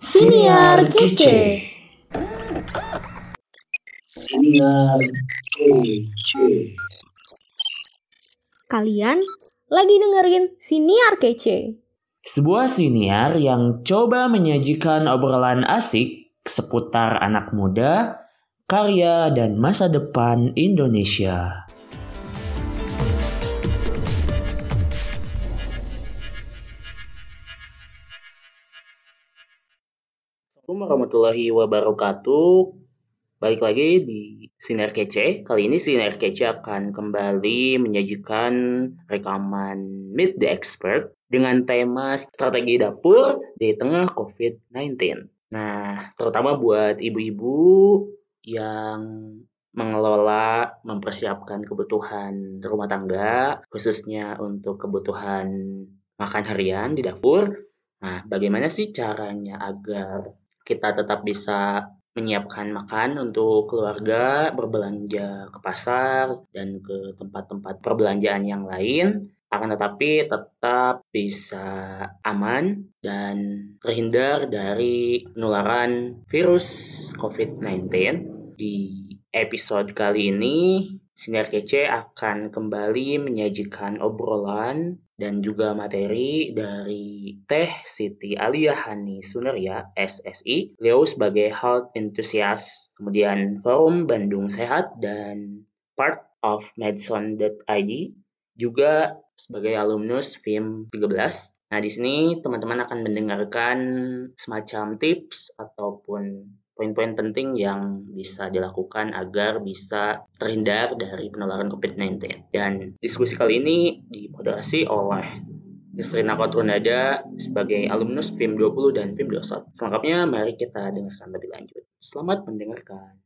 Siniar Kece. Siniar Kece. Kalian lagi dengerin Siniar Kece. Sebuah siniar yang coba menyajikan obrolan asik seputar anak muda, karya, dan masa depan Indonesia. Assalamualaikum warahmatullahi wabarakatuh. Balik lagi di Sinar Kece. Kali ini Sinar Kece akan kembali menyajikan rekaman Meet the Expert dengan tema strategi dapur di tengah COVID-19. Nah, terutama buat ibu-ibu yang mengelola, mempersiapkan kebutuhan rumah tangga, khususnya untuk kebutuhan makan harian di dapur. Nah, bagaimana sih caranya agar kita tetap bisa menyiapkan makan untuk keluarga, berbelanja ke pasar, dan ke tempat-tempat perbelanjaan yang lain, akan tetapi tetap bisa aman dan terhindar dari penularan virus COVID-19. Di episode kali ini, Sinar Kece akan kembali menyajikan obrolan dan juga materi dari Teh Siti Alia Hani SSI, beliau sebagai health enthusiast, kemudian Forum Bandung Sehat, dan part of medson.id, juga sebagai alumnus FIM 13. Nah, di sini teman-teman akan mendengarkan semacam tips ataupun poin-poin penting yang bisa dilakukan agar bisa terhindar dari penularan COVID-19. Dan diskusi kali ini dimoderasi oleh Yusrina Kotrunada sebagai alumnus FIM 20 dan FIM 21. Selengkapnya mari kita dengarkan lebih lanjut. Selamat mendengarkan.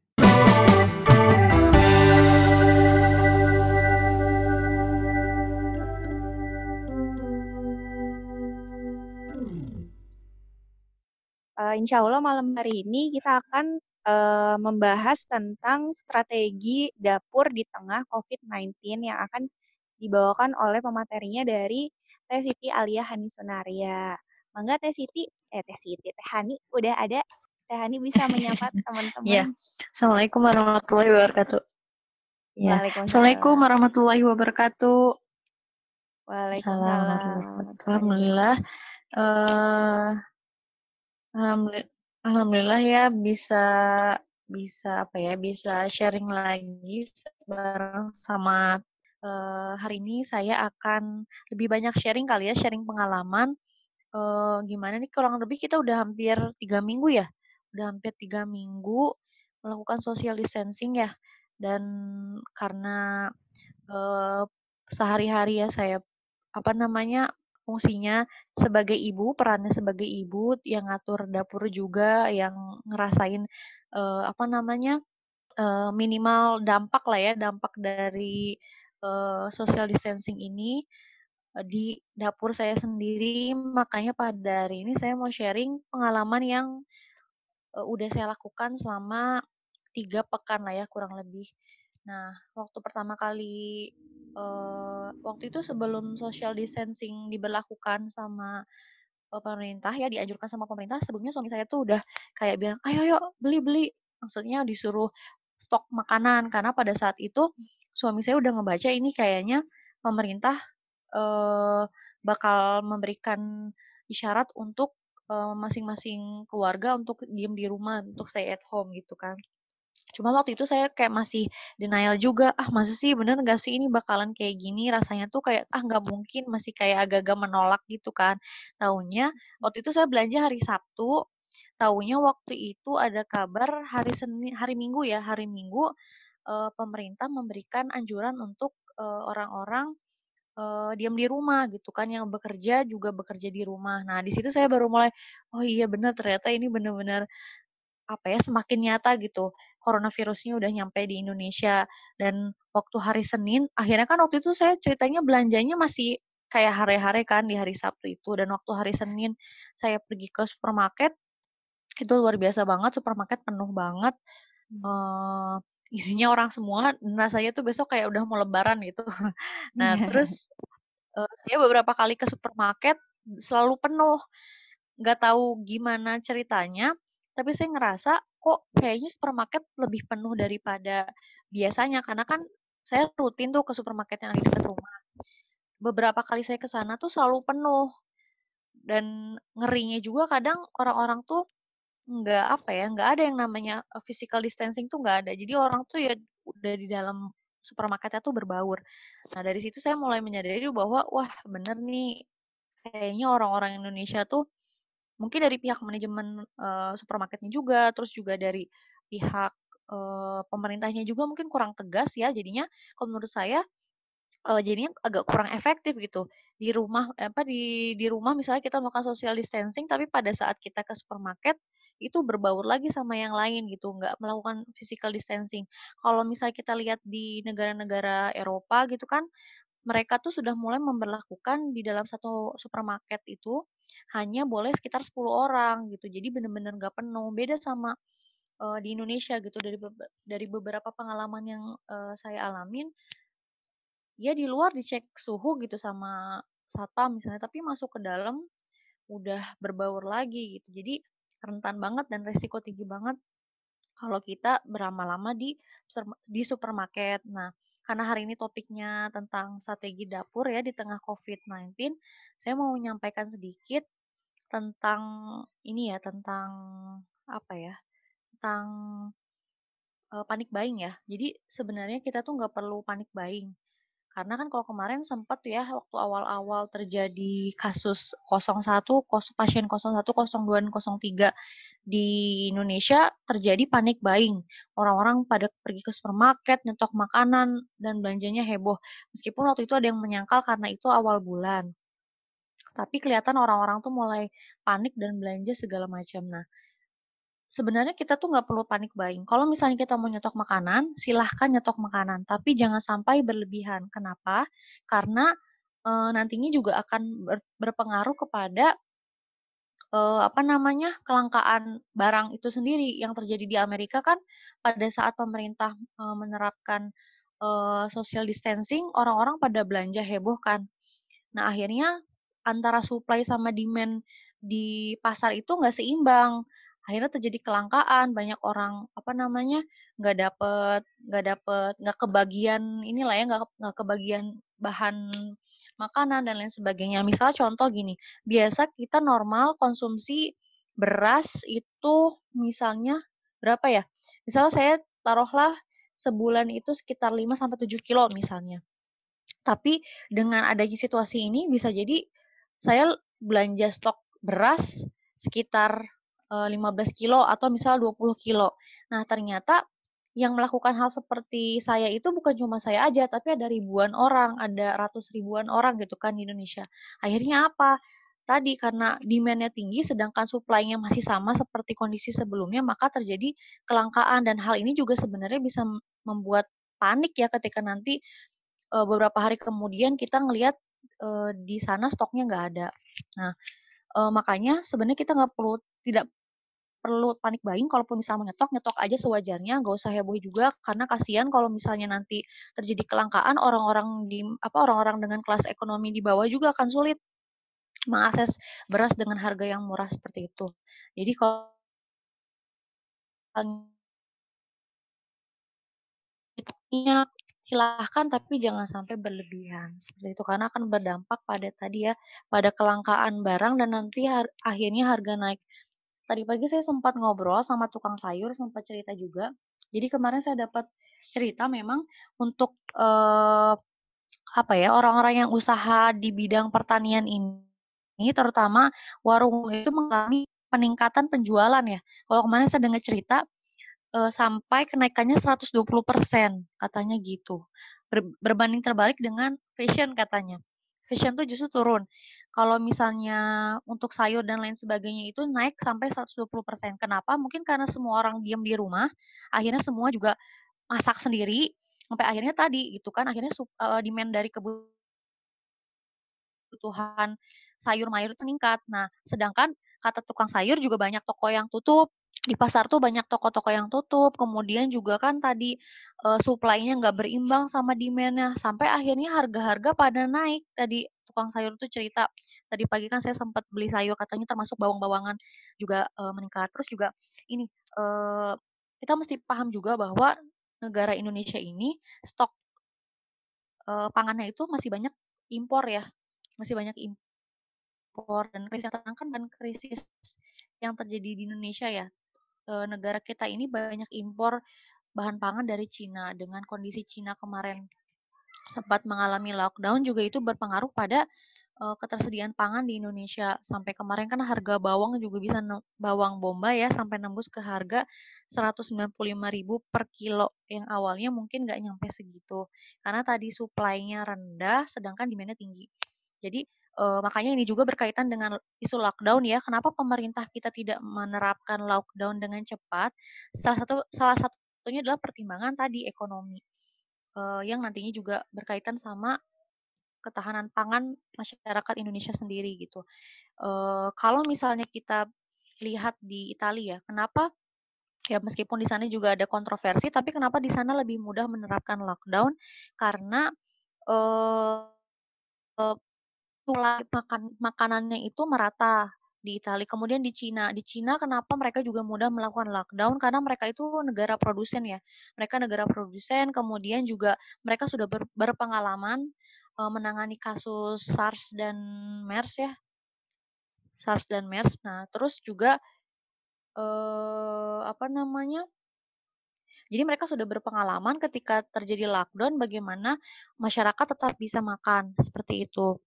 Uh, insya Allah malam hari ini kita akan uh, membahas tentang strategi dapur di tengah COVID-19 yang akan dibawakan oleh pematerinya dari Teh Siti Alia Hani Sunaria. Mangga Teh Siti, eh Teh Siti, Teh Hani udah ada. Teh Hani bisa menyapa teman-teman. Iya. Assalamualaikum warahmatullahi wabarakatuh. Ya. Assalamualaikum warahmatullahi wabarakatuh. Waalaikumsalam. Alhamdulillah. Uh, Alhamdulillah, alhamdulillah ya bisa bisa apa ya bisa sharing lagi bareng sama uh, hari ini saya akan lebih banyak sharing kali ya sharing pengalaman. Uh, gimana nih kurang lebih kita udah hampir tiga minggu ya? Udah hampir tiga minggu melakukan social distancing ya. Dan karena uh, sehari-hari ya saya apa namanya fungsinya sebagai ibu, perannya sebagai ibu yang ngatur dapur juga, yang ngerasain uh, apa namanya uh, minimal dampak lah ya, dampak dari uh, social distancing ini uh, di dapur saya sendiri. Makanya pada hari ini saya mau sharing pengalaman yang uh, udah saya lakukan selama tiga pekan lah ya kurang lebih. Nah, waktu pertama kali uh, waktu itu sebelum social distancing diberlakukan sama pemerintah ya dianjurkan sama pemerintah sebelumnya suami saya tuh udah kayak bilang ayo ayo beli beli. Maksudnya disuruh stok makanan karena pada saat itu suami saya udah ngebaca ini kayaknya pemerintah uh, bakal memberikan isyarat untuk masing-masing uh, keluarga untuk diem di rumah untuk stay at home gitu kan Cuma waktu itu saya kayak masih denial juga, ah masa sih bener gak sih ini bakalan kayak gini, rasanya tuh kayak ah nggak mungkin, masih kayak agak-agak menolak gitu kan. Taunya waktu itu saya belanja hari Sabtu, taunya waktu itu ada kabar hari Senin, hari Minggu ya, hari Minggu uh, pemerintah memberikan anjuran untuk orang-orang uh, uh, diam di rumah gitu kan, yang bekerja juga bekerja di rumah. Nah di situ saya baru mulai, oh iya benar ternyata ini benar-benar apa ya semakin nyata gitu coronavirusnya udah nyampe di Indonesia. Dan waktu hari Senin akhirnya kan waktu itu saya ceritanya belanjanya masih kayak hari-hari kan di hari Sabtu itu. Dan waktu hari Senin saya pergi ke supermarket itu luar biasa banget supermarket penuh banget. Uh, isinya orang semua dan rasanya tuh besok kayak udah mau lebaran gitu. Nah terus uh, saya beberapa kali ke supermarket selalu penuh. Nggak tahu gimana ceritanya, tapi saya ngerasa kok kayaknya supermarket lebih penuh daripada biasanya karena kan saya rutin tuh ke supermarket yang ada di rumah. Beberapa kali saya ke sana tuh selalu penuh. Dan ngerinya juga kadang orang-orang tuh nggak apa ya, nggak ada yang namanya physical distancing tuh nggak ada. Jadi orang tuh ya udah di dalam supermarketnya tuh berbaur. Nah dari situ saya mulai menyadari bahwa wah bener nih kayaknya orang-orang Indonesia tuh mungkin dari pihak manajemen uh, supermarketnya juga, terus juga dari pihak uh, pemerintahnya juga mungkin kurang tegas ya. Jadinya kalau menurut saya uh, jadinya agak kurang efektif gitu di rumah apa di di rumah misalnya kita melakukan social distancing tapi pada saat kita ke supermarket itu berbaur lagi sama yang lain gitu nggak melakukan physical distancing kalau misalnya kita lihat di negara-negara Eropa gitu kan mereka tuh sudah mulai memperlakukan di dalam satu supermarket itu hanya boleh sekitar 10 orang gitu jadi benar-benar nggak penuh beda sama uh, di Indonesia gitu dari dari beberapa pengalaman yang uh, saya alamin ya di luar dicek suhu gitu sama satpam misalnya, tapi masuk ke dalam udah berbaur lagi gitu. Jadi rentan banget dan resiko tinggi banget kalau kita berlama-lama di di supermarket. Nah, karena hari ini topiknya tentang strategi dapur ya di tengah COVID-19, saya mau menyampaikan sedikit tentang ini ya, tentang apa ya, tentang panic buying ya. Jadi sebenarnya kita tuh nggak perlu panic buying. Karena kan kalau kemarin sempat ya waktu awal-awal terjadi kasus 01, pasien 01, 02, 03 di Indonesia terjadi panik buying. Orang-orang pada pergi ke supermarket, nyetok makanan, dan belanjanya heboh. Meskipun waktu itu ada yang menyangkal karena itu awal bulan. Tapi kelihatan orang-orang tuh mulai panik dan belanja segala macam. Nah, sebenarnya kita tuh nggak perlu panik buying. Kalau misalnya kita mau nyetok makanan, silahkan nyetok makanan, tapi jangan sampai berlebihan. Kenapa? Karena e, nantinya juga akan ber, berpengaruh kepada e, apa namanya kelangkaan barang itu sendiri yang terjadi di Amerika kan pada saat pemerintah e, menerapkan e, social distancing, orang-orang pada belanja heboh kan. Nah akhirnya antara supply sama demand di pasar itu nggak seimbang akhirnya terjadi kelangkaan banyak orang apa namanya nggak dapet nggak dapet nggak kebagian inilah ya nggak nggak kebagian bahan makanan dan lain sebagainya. Misal contoh gini biasa kita normal konsumsi beras itu misalnya berapa ya? Misal saya taruhlah sebulan itu sekitar 5 sampai 7 kilo misalnya. Tapi dengan adanya situasi ini bisa jadi saya belanja stok beras sekitar 15 eh, kilo atau misal 20 kilo. Nah, ternyata yang melakukan hal seperti saya itu bukan cuma saya aja, tapi ada ribuan orang, ada ratus ribuan orang gitu kan di Indonesia. Akhirnya apa? Tadi karena demand-nya tinggi sedangkan supply-nya masih sama seperti kondisi sebelumnya, maka terjadi kelangkaan dan hal ini juga sebenarnya bisa membuat panik ya ketika nanti uh, beberapa hari kemudian kita ngelihat uh, di sana stoknya nggak ada. Nah, makanya sebenarnya kita nggak perlu tidak perlu panik buying kalaupun misalnya nyetok nyetok aja sewajarnya nggak usah heboh juga. Karena kasihan kalau misalnya nanti terjadi kelangkaan orang-orang di apa orang-orang dengan kelas ekonomi di bawah juga akan sulit mengakses beras dengan harga yang murah seperti itu. Jadi kalau silahkan tapi jangan sampai berlebihan. Seperti itu karena akan berdampak pada tadi ya pada kelangkaan barang dan nanti har akhirnya harga naik tadi pagi saya sempat ngobrol sama tukang sayur, sempat cerita juga. Jadi kemarin saya dapat cerita memang untuk uh, apa ya orang-orang yang usaha di bidang pertanian ini, terutama warung itu mengalami peningkatan penjualan ya. Kalau kemarin saya dengar cerita uh, sampai kenaikannya 120% katanya gitu. Ber berbanding terbalik dengan fashion katanya. Fashion tuh justru turun. Kalau misalnya untuk sayur dan lain sebagainya itu naik sampai 120%. Kenapa? Mungkin karena semua orang diam di rumah, akhirnya semua juga masak sendiri, sampai akhirnya tadi gitu kan, akhirnya uh, demand dari kebutuhan sayur mayur itu meningkat. Nah, sedangkan kata tukang sayur juga banyak toko yang tutup, di pasar tuh banyak toko-toko yang tutup, kemudian juga kan tadi uh, supply-nya nggak berimbang sama demand-nya, sampai akhirnya harga-harga pada naik. Tadi tukang sayur tuh cerita tadi pagi kan saya sempat beli sayur katanya termasuk bawang-bawangan juga uh, meningkat. Terus juga ini uh, kita mesti paham juga bahwa negara Indonesia ini stok uh, pangannya itu masih banyak impor ya, masih banyak impor dan krisis yang terangkan dan krisis yang terjadi di Indonesia ya. Uh, negara kita ini banyak impor bahan pangan dari Cina dengan kondisi Cina kemarin sempat mengalami lockdown juga itu berpengaruh pada uh, ketersediaan pangan di Indonesia. Sampai kemarin kan harga bawang juga bisa bawang bombay ya sampai nembus ke harga 195.000 per kilo yang awalnya mungkin nggak nyampe segitu karena tadi supply-nya rendah sedangkan demand-nya tinggi. Jadi uh, makanya ini juga berkaitan dengan isu lockdown ya. Kenapa pemerintah kita tidak menerapkan lockdown dengan cepat? Salah satu salah satunya adalah pertimbangan tadi ekonomi uh, yang nantinya juga berkaitan sama ketahanan pangan masyarakat Indonesia sendiri gitu. Uh, kalau misalnya kita lihat di Italia, kenapa ya meskipun di sana juga ada kontroversi, tapi kenapa di sana lebih mudah menerapkan lockdown? Karena uh, makan makanannya itu merata di Italia. Kemudian di Cina, di Cina kenapa mereka juga mudah melakukan lockdown? Karena mereka itu negara produsen ya. Mereka negara produsen, kemudian juga mereka sudah ber, berpengalaman uh, menangani kasus SARS dan MERS ya. SARS dan MERS. Nah, terus juga uh, apa namanya? Jadi mereka sudah berpengalaman ketika terjadi lockdown bagaimana masyarakat tetap bisa makan seperti itu.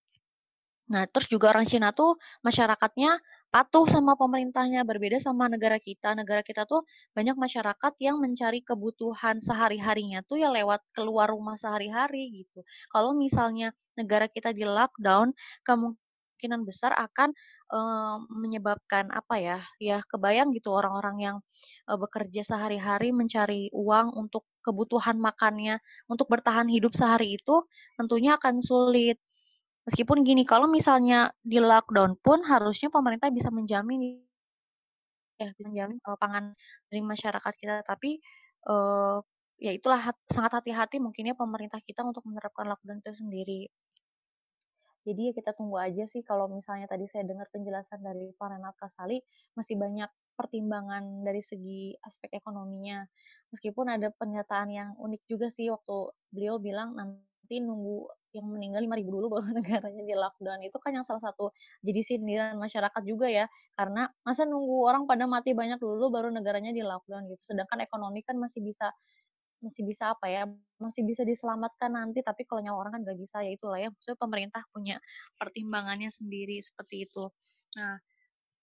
Nah, terus juga orang Cina tuh masyarakatnya patuh sama pemerintahnya, berbeda sama negara kita. Negara kita tuh banyak masyarakat yang mencari kebutuhan sehari-harinya tuh ya lewat keluar rumah sehari-hari gitu. Kalau misalnya negara kita di lockdown, kemungkinan besar akan uh, menyebabkan apa ya? Ya kebayang gitu orang-orang yang uh, bekerja sehari-hari mencari uang untuk kebutuhan makannya, untuk bertahan hidup sehari itu tentunya akan sulit Meskipun gini, kalau misalnya di lockdown pun harusnya pemerintah bisa menjamin ya bisa menjamin uh, pangan dari masyarakat kita, tapi uh, ya itulah hat, sangat hati-hati mungkinnya pemerintah kita untuk menerapkan lockdown itu sendiri. Jadi ya kita tunggu aja sih kalau misalnya tadi saya dengar penjelasan dari Pak Renat Kasali masih banyak pertimbangan dari segi aspek ekonominya. Meskipun ada pernyataan yang unik juga sih waktu beliau bilang nanti nunggu yang meninggal 5000 dulu baru negaranya di lockdown. Itu kan yang salah satu jadi sindiran masyarakat juga ya. Karena masa nunggu orang pada mati banyak dulu baru negaranya di lockdown gitu. Sedangkan ekonomi kan masih bisa masih bisa apa ya masih bisa diselamatkan nanti. Tapi kalau nyawa orang kan nggak bisa. Ya itulah ya. Maksudnya pemerintah punya pertimbangannya sendiri seperti itu. Nah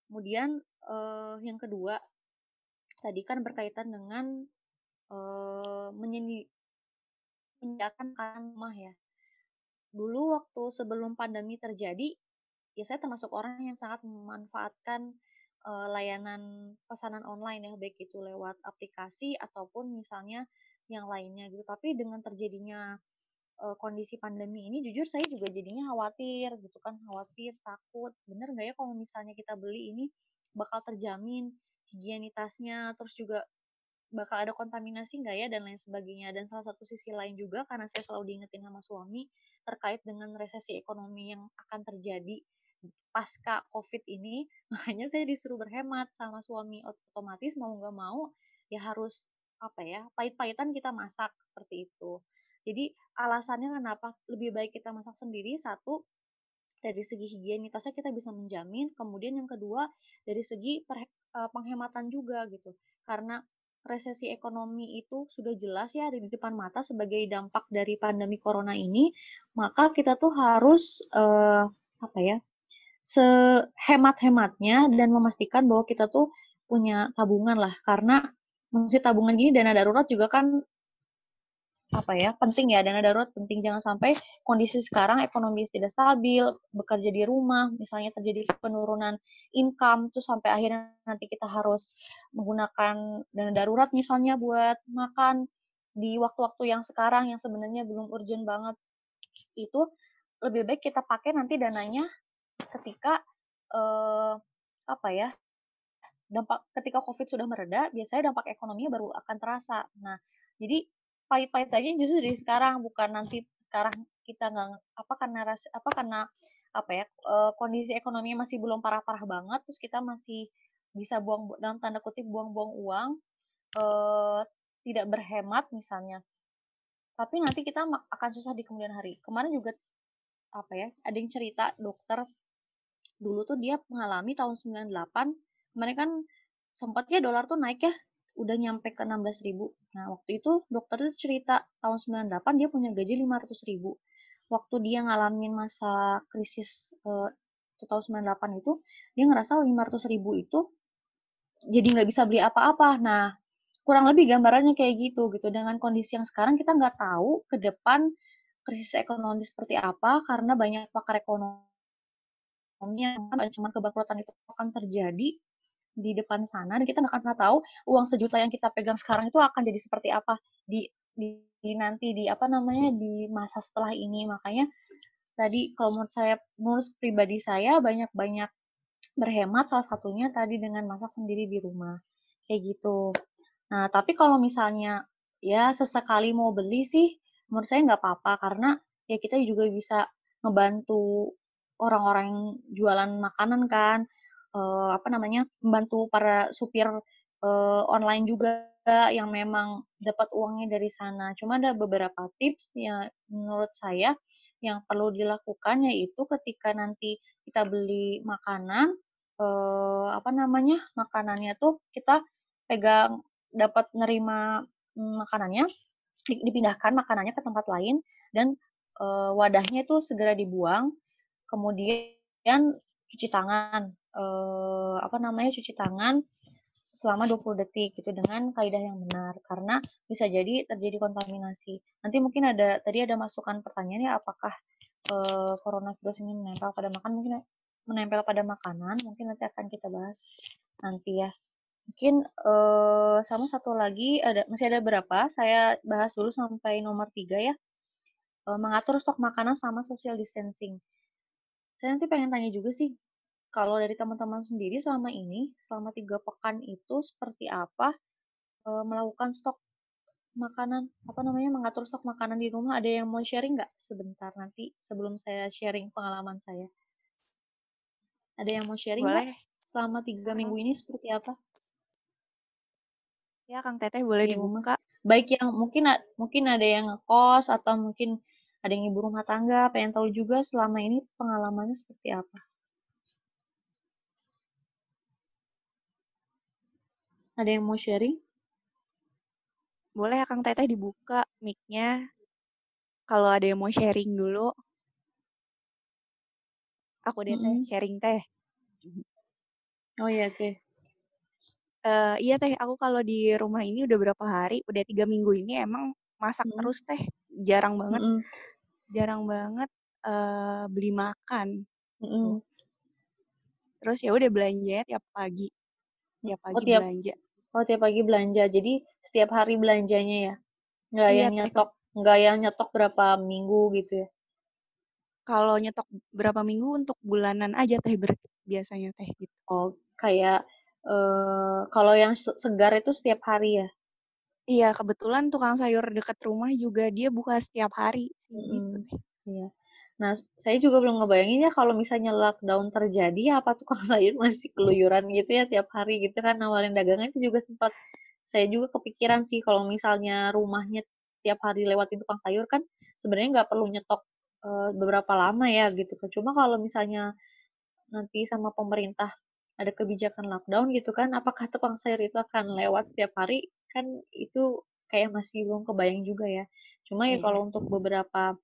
kemudian uh, yang kedua tadi kan berkaitan dengan uh, menyendi kan rumah ya dulu waktu sebelum pandemi terjadi, ya saya termasuk orang yang sangat memanfaatkan uh, layanan pesanan online ya, baik itu lewat aplikasi ataupun misalnya yang lainnya gitu. Tapi dengan terjadinya uh, kondisi pandemi ini, jujur saya juga jadinya khawatir gitu kan, khawatir, takut. Bener nggak ya kalau misalnya kita beli ini bakal terjamin higienitasnya, terus juga bakal ada kontaminasi nggak ya dan lain sebagainya. Dan salah satu sisi lain juga karena saya selalu diingetin sama suami terkait dengan resesi ekonomi yang akan terjadi pasca covid ini makanya saya disuruh berhemat sama suami. Otomatis mau nggak mau ya harus apa ya pahit-pahitan kita masak seperti itu. Jadi alasannya kenapa lebih baik kita masak sendiri satu dari segi higienitasnya kita bisa menjamin kemudian yang kedua dari segi uh, penghematan juga gitu. Karena resesi ekonomi itu sudah jelas ya di depan mata sebagai dampak dari pandemi corona ini, maka kita tuh harus uh, apa ya? sehemat-hematnya dan memastikan bahwa kita tuh punya tabungan lah karena masih tabungan gini dana darurat juga kan apa ya penting ya dana darurat penting. Jangan sampai kondisi sekarang ekonomi tidak stabil bekerja di rumah misalnya terjadi penurunan income tuh sampai akhirnya nanti kita harus menggunakan dana darurat misalnya buat makan di waktu-waktu yang sekarang yang sebenarnya belum urgent banget. Itu lebih baik kita pakai nanti dananya ketika eh, apa ya dampak ketika covid sudah mereda biasanya dampak ekonominya baru akan terasa. Nah jadi pahit-pahit aja justru dari sekarang bukan nanti sekarang kita nggak apa karena apa karena apa ya kondisi ekonomi masih belum parah-parah banget terus kita masih bisa buang dalam tanda kutip buang-buang uang uh, tidak berhemat misalnya. Tapi nanti kita akan susah di kemudian hari. Kemarin juga apa ya ada yang cerita dokter dulu tuh dia mengalami tahun 98 kemarin kan sempatnya dolar tuh naik ya udah nyampe ke 16 ribu. Nah, waktu itu dokter itu cerita tahun 98 dia punya gaji 500 ribu. Waktu dia ngalamin masa krisis uh, tahun 98 itu, dia ngerasa 500 ribu itu jadi nggak bisa beli apa-apa. Nah, kurang lebih gambarannya kayak gitu gitu. Dengan kondisi yang sekarang kita nggak tahu ke depan krisis ekonomi seperti apa karena banyak pakar ekonomi yang ancaman kebangkrutan itu akan terjadi di depan sana dan kita nggak akan pernah tahu uang sejuta yang kita pegang sekarang itu akan jadi seperti apa di di, di nanti di apa namanya di masa setelah ini. Makanya tadi kalau menurut saya menurut pribadi saya banyak-banyak berhemat salah satunya tadi dengan masak sendiri di rumah. Kayak gitu. Nah tapi kalau misalnya ya sesekali mau beli sih menurut saya nggak apa-apa karena ya kita juga bisa ngebantu orang-orang yang jualan makanan kan uh, apa namanya membantu para supir uh, online juga yang memang dapat uangnya dari sana. Cuma ada beberapa tips yang menurut saya yang perlu dilakukan yaitu ketika nanti kita beli makanan uh, apa namanya makanannya tuh kita pegang dapat nerima mm, makanannya dipindahkan makanannya ke tempat lain dan uh, wadahnya itu segera dibuang kemudian cuci tangan uh, apa namanya cuci tangan selama 20 detik gitu dengan kaidah yang benar karena bisa jadi terjadi kontaminasi. Nanti mungkin ada tadi ada masukan pertanyaannya apakah uh, coronavirus ini menempel pada makan mungkin menempel pada makanan mungkin nanti akan kita bahas nanti ya. Mungkin uh, sama satu lagi ada masih ada berapa? Saya bahas dulu sampai nomor tiga ya. Uh, mengatur stok makanan sama social distancing. Saya nanti pengen tanya juga sih kalau dari teman-teman sendiri selama ini, selama tiga pekan itu seperti apa e, melakukan stok makanan, apa namanya, mengatur stok makanan di rumah? Ada yang mau sharing nggak sebentar nanti sebelum saya sharing pengalaman saya? Ada yang mau sharing boleh. Gak? Selama tiga minggu ini seperti apa? Ya, Kang Teteh boleh di dibuka. Baik yang mungkin mungkin ada yang ngekos atau mungkin ada yang ibu rumah tangga, pengen tahu juga selama ini pengalamannya seperti apa. Ada yang mau sharing? Boleh ya Kang Teteh dibuka mic-nya. Kalau ada yang mau sharing dulu. Aku deh teh, sharing teh. Oh iya, oke. Okay. Uh, iya teh, aku kalau di rumah ini udah berapa hari, udah tiga minggu ini emang masak mm. terus teh, jarang banget, mm -mm. jarang banget uh, beli makan. Mm -mm. Terus ya udah belanja tiap pagi, tiap oh, pagi oh, tiap, belanja. Oh, tiap pagi belanja. Jadi setiap hari belanjanya ya? Nggak iya, yang nyetok, nggak yang nyetok berapa minggu gitu ya? Kalau nyetok berapa minggu untuk bulanan aja teh ber biasanya teh gitu. Oh, kayak uh, kalau yang segar itu setiap hari ya? Iya, kebetulan tukang sayur dekat rumah juga dia buka setiap hari sih hmm, gitu. Iya. Nah, saya juga belum ngebayangin ya kalau misalnya lockdown terjadi, ya apa tukang sayur masih keluyuran gitu ya tiap hari gitu kan nawalin dagangan itu juga sempat saya juga kepikiran sih kalau misalnya rumahnya tiap hari lewatin tukang sayur kan sebenarnya nggak perlu nyetok uh, beberapa lama ya gitu kan. Cuma kalau misalnya nanti sama pemerintah ada kebijakan lockdown gitu kan, apakah tukang sayur itu akan lewat setiap hari? Kan itu kayak masih belum kebayang juga ya. Cuma ya iya. kalau untuk beberapa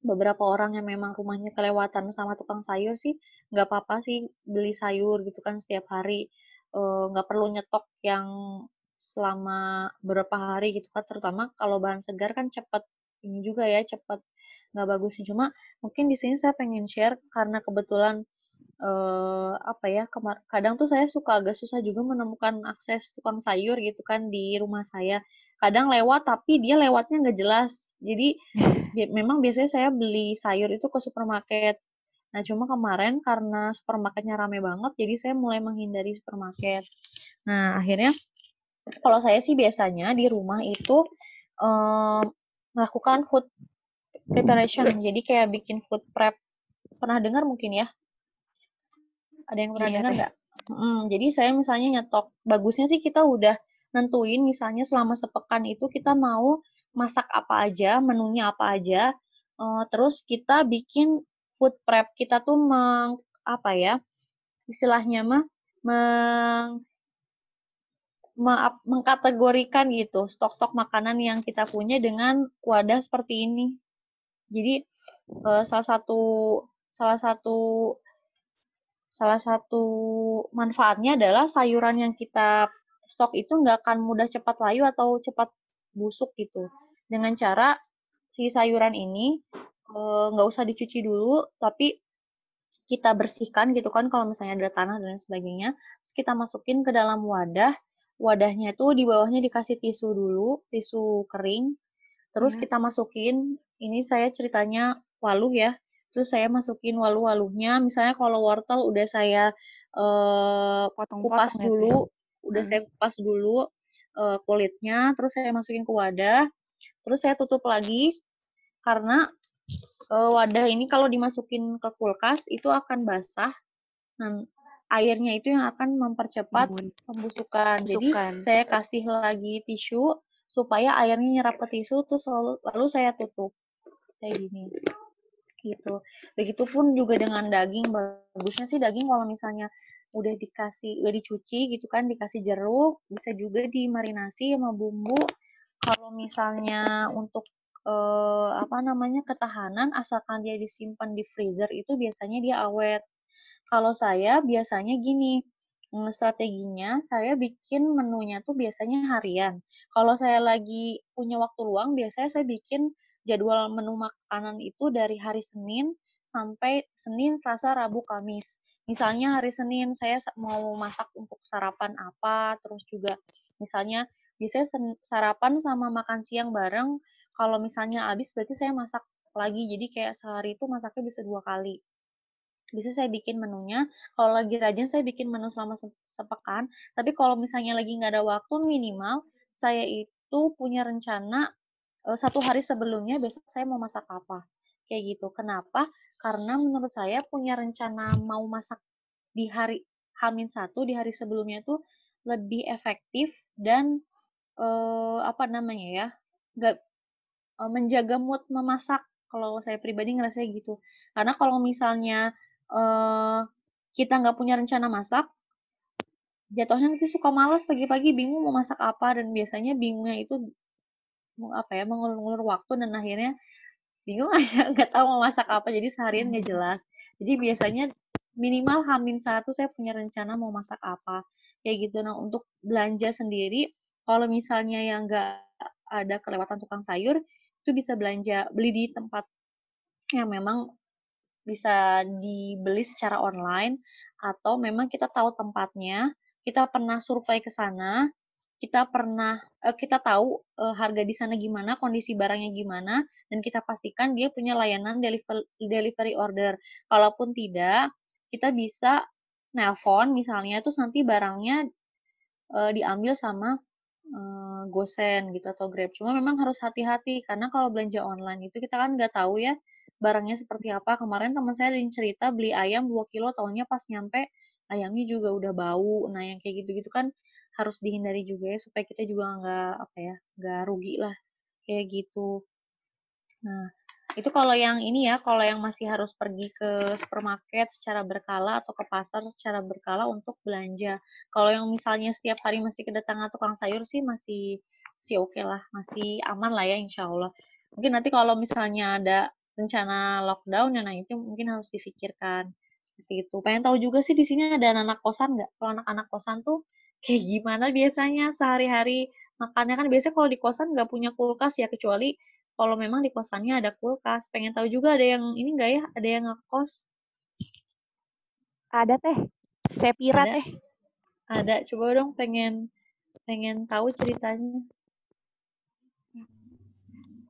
beberapa orang yang memang rumahnya kelewatan sama tukang sayur sih nggak apa-apa sih beli sayur gitu kan setiap hari. Nggak uh, perlu nyetok yang selama beberapa hari gitu kan terutama kalau bahan segar kan cepat ini juga ya cepat nggak bagus sih. Cuma mungkin di sini saya pengen share karena kebetulan uh, apa ya kemar kadang tuh saya suka agak susah juga menemukan akses tukang sayur gitu kan di rumah saya kadang lewat tapi dia lewatnya nggak jelas jadi memang biasanya saya beli sayur itu ke supermarket. Nah, cuma kemarin karena supermarketnya rame banget, jadi saya mulai menghindari supermarket. Nah, akhirnya kalau saya sih biasanya di rumah itu um, melakukan food preparation. Jadi kayak bikin food prep. Pernah dengar mungkin ya? Ada yang pernah Iya, dengar nggak? Hmm, jadi saya misalnya nyetok. Bagusnya sih kita udah nentuin misalnya selama sepekan itu kita mau masak apa aja, menunya apa aja. Eh, terus kita bikin food prep. Kita tuh meng, apa ya? Istilahnya mah meng, me- mengkategorikan gitu stok-stok makanan yang kita punya dengan wadah seperti ini. Jadi eh, salah satu salah satu salah satu manfaatnya adalah sayuran yang kita stok itu nggak akan mudah cepat layu atau cepat busuk gitu. Dengan cara si sayuran ini eh, nggak usah dicuci dulu, tapi kita bersihkan gitu kan kalau misalnya ada tanah dan sebagainya. Terus kita masukin ke dalam wadah. Wadahnya itu di bawahnya dikasih tisu dulu, tisu kering. Terus Ya. kita masukin, ini saya ceritanya waluh ya. Terus saya masukin waluh-waluhnya. Misalnya kalau wortel udah saya eh, kupas Potong-potong ya, Teh. dulu, udah Hmm. saya kupas dulu eh, kulitnya, terus saya masukin ke wadah. Terus saya tutup lagi karena eh, wadah ini kalau dimasukin ke kulkas itu akan basah. Nah, airnya itu yang akan mempercepat Bun- pembusukan. Jadi saya kasih lagi tisu supaya airnya nyerap ke tisu terus lalu, lalu saya tutup kayak gini. Gitu. Begitupun juga dengan daging. Bagusnya sih daging kalau misalnya udah dikasih udah dicuci gitu kan dikasih jeruk bisa juga dimarinasi sama bumbu kalau misalnya untuk eh, apa namanya ketahanan asalkan dia disimpan di freezer itu biasanya dia awet kalau saya biasanya gini, mm, strateginya saya bikin menunya tuh biasanya harian. Kalau saya lagi punya waktu luang, biasanya saya bikin jadwal menu makanan itu dari hari Senin sampai Senin, Selasa, Rabu, Kamis. Misalnya hari Senin saya sa- mau masak untuk sarapan apa, terus juga misalnya sen- sarapan sama makan siang bareng. Kalau misalnya habis berarti saya masak lagi. Jadi kayak sehari itu masaknya bisa dua kali bisa saya bikin menunya. Kalau lagi rajin saya bikin menu selama se- sepekan. Tapi kalau misalnya lagi nggak ada waktu minimal saya itu punya rencana eh, satu hari sebelumnya besok saya mau masak apa. Kayak gitu. Kenapa? Karena menurut saya punya rencana mau masak di hari Hamin satu di hari sebelumnya tuh lebih efektif dan eh, apa namanya ya nggak eh, menjaga mood memasak. Kalau saya pribadi ngerasa gitu. Karena kalau misalnya eh, kita nggak punya rencana masak, jatuhnya nanti suka males pagi-pagi bingung mau masak apa dan biasanya bingungnya itu apa ya mengulur-ngulur waktu dan akhirnya bingung aja nggak tahu mau masak apa jadi seharian nggak jelas. Jadi biasanya minimal hamin satu saya punya rencana mau masak apa kayak gitu. Nah untuk belanja sendiri kalau misalnya yang nggak ada kelewatan tukang sayur itu bisa belanja beli di tempat yang memang bisa dibeli secara online atau memang kita tahu tempatnya, kita pernah survei ke sana, kita pernah eh, kita tahu eh, harga di sana gimana, kondisi barangnya gimana, dan kita pastikan dia punya layanan deliver- delivery order. Kalaupun tidak, kita bisa nelpon misalnya, terus nanti barangnya eh, diambil sama Gosen gitu atau Grab. Cuma memang harus hati-hati karena kalau belanja online itu kita kan nggak tahu ya barangnya seperti apa. Kemarin teman saya ada cerita beli ayam 2 kilo, taunya pas nyampe ayamnya juga udah bau. Nah yang kayak gitu-gitu kan harus dihindari juga ya supaya kita juga nggak apa ya nggak rugi lah kayak gitu. Nah itu kalau yang ini ya, kalau yang masih harus pergi ke supermarket secara berkala atau ke pasar secara berkala untuk belanja. Kalau yang misalnya setiap hari masih kedatangan tukang sayur sih masih sih oke lah, masih aman lah ya insya Allah. Mungkin nanti kalau misalnya ada rencana lockdown ya nah itu mungkin harus difikirkan seperti itu. Pengen tahu juga sih di sini ada anak kosan nggak? Kalau anak-anak kosan tuh kayak gimana biasanya sehari-hari makannya kan biasanya kalau di kosan nggak punya kulkas ya kecuali kalau memang di kosannya ada kulkas. Pengen tahu juga ada yang ini nggak ya? Ada yang ngekos? Ada teh. Sepira Ada? teh. Ada. Coba dong pengen pengen tahu ceritanya.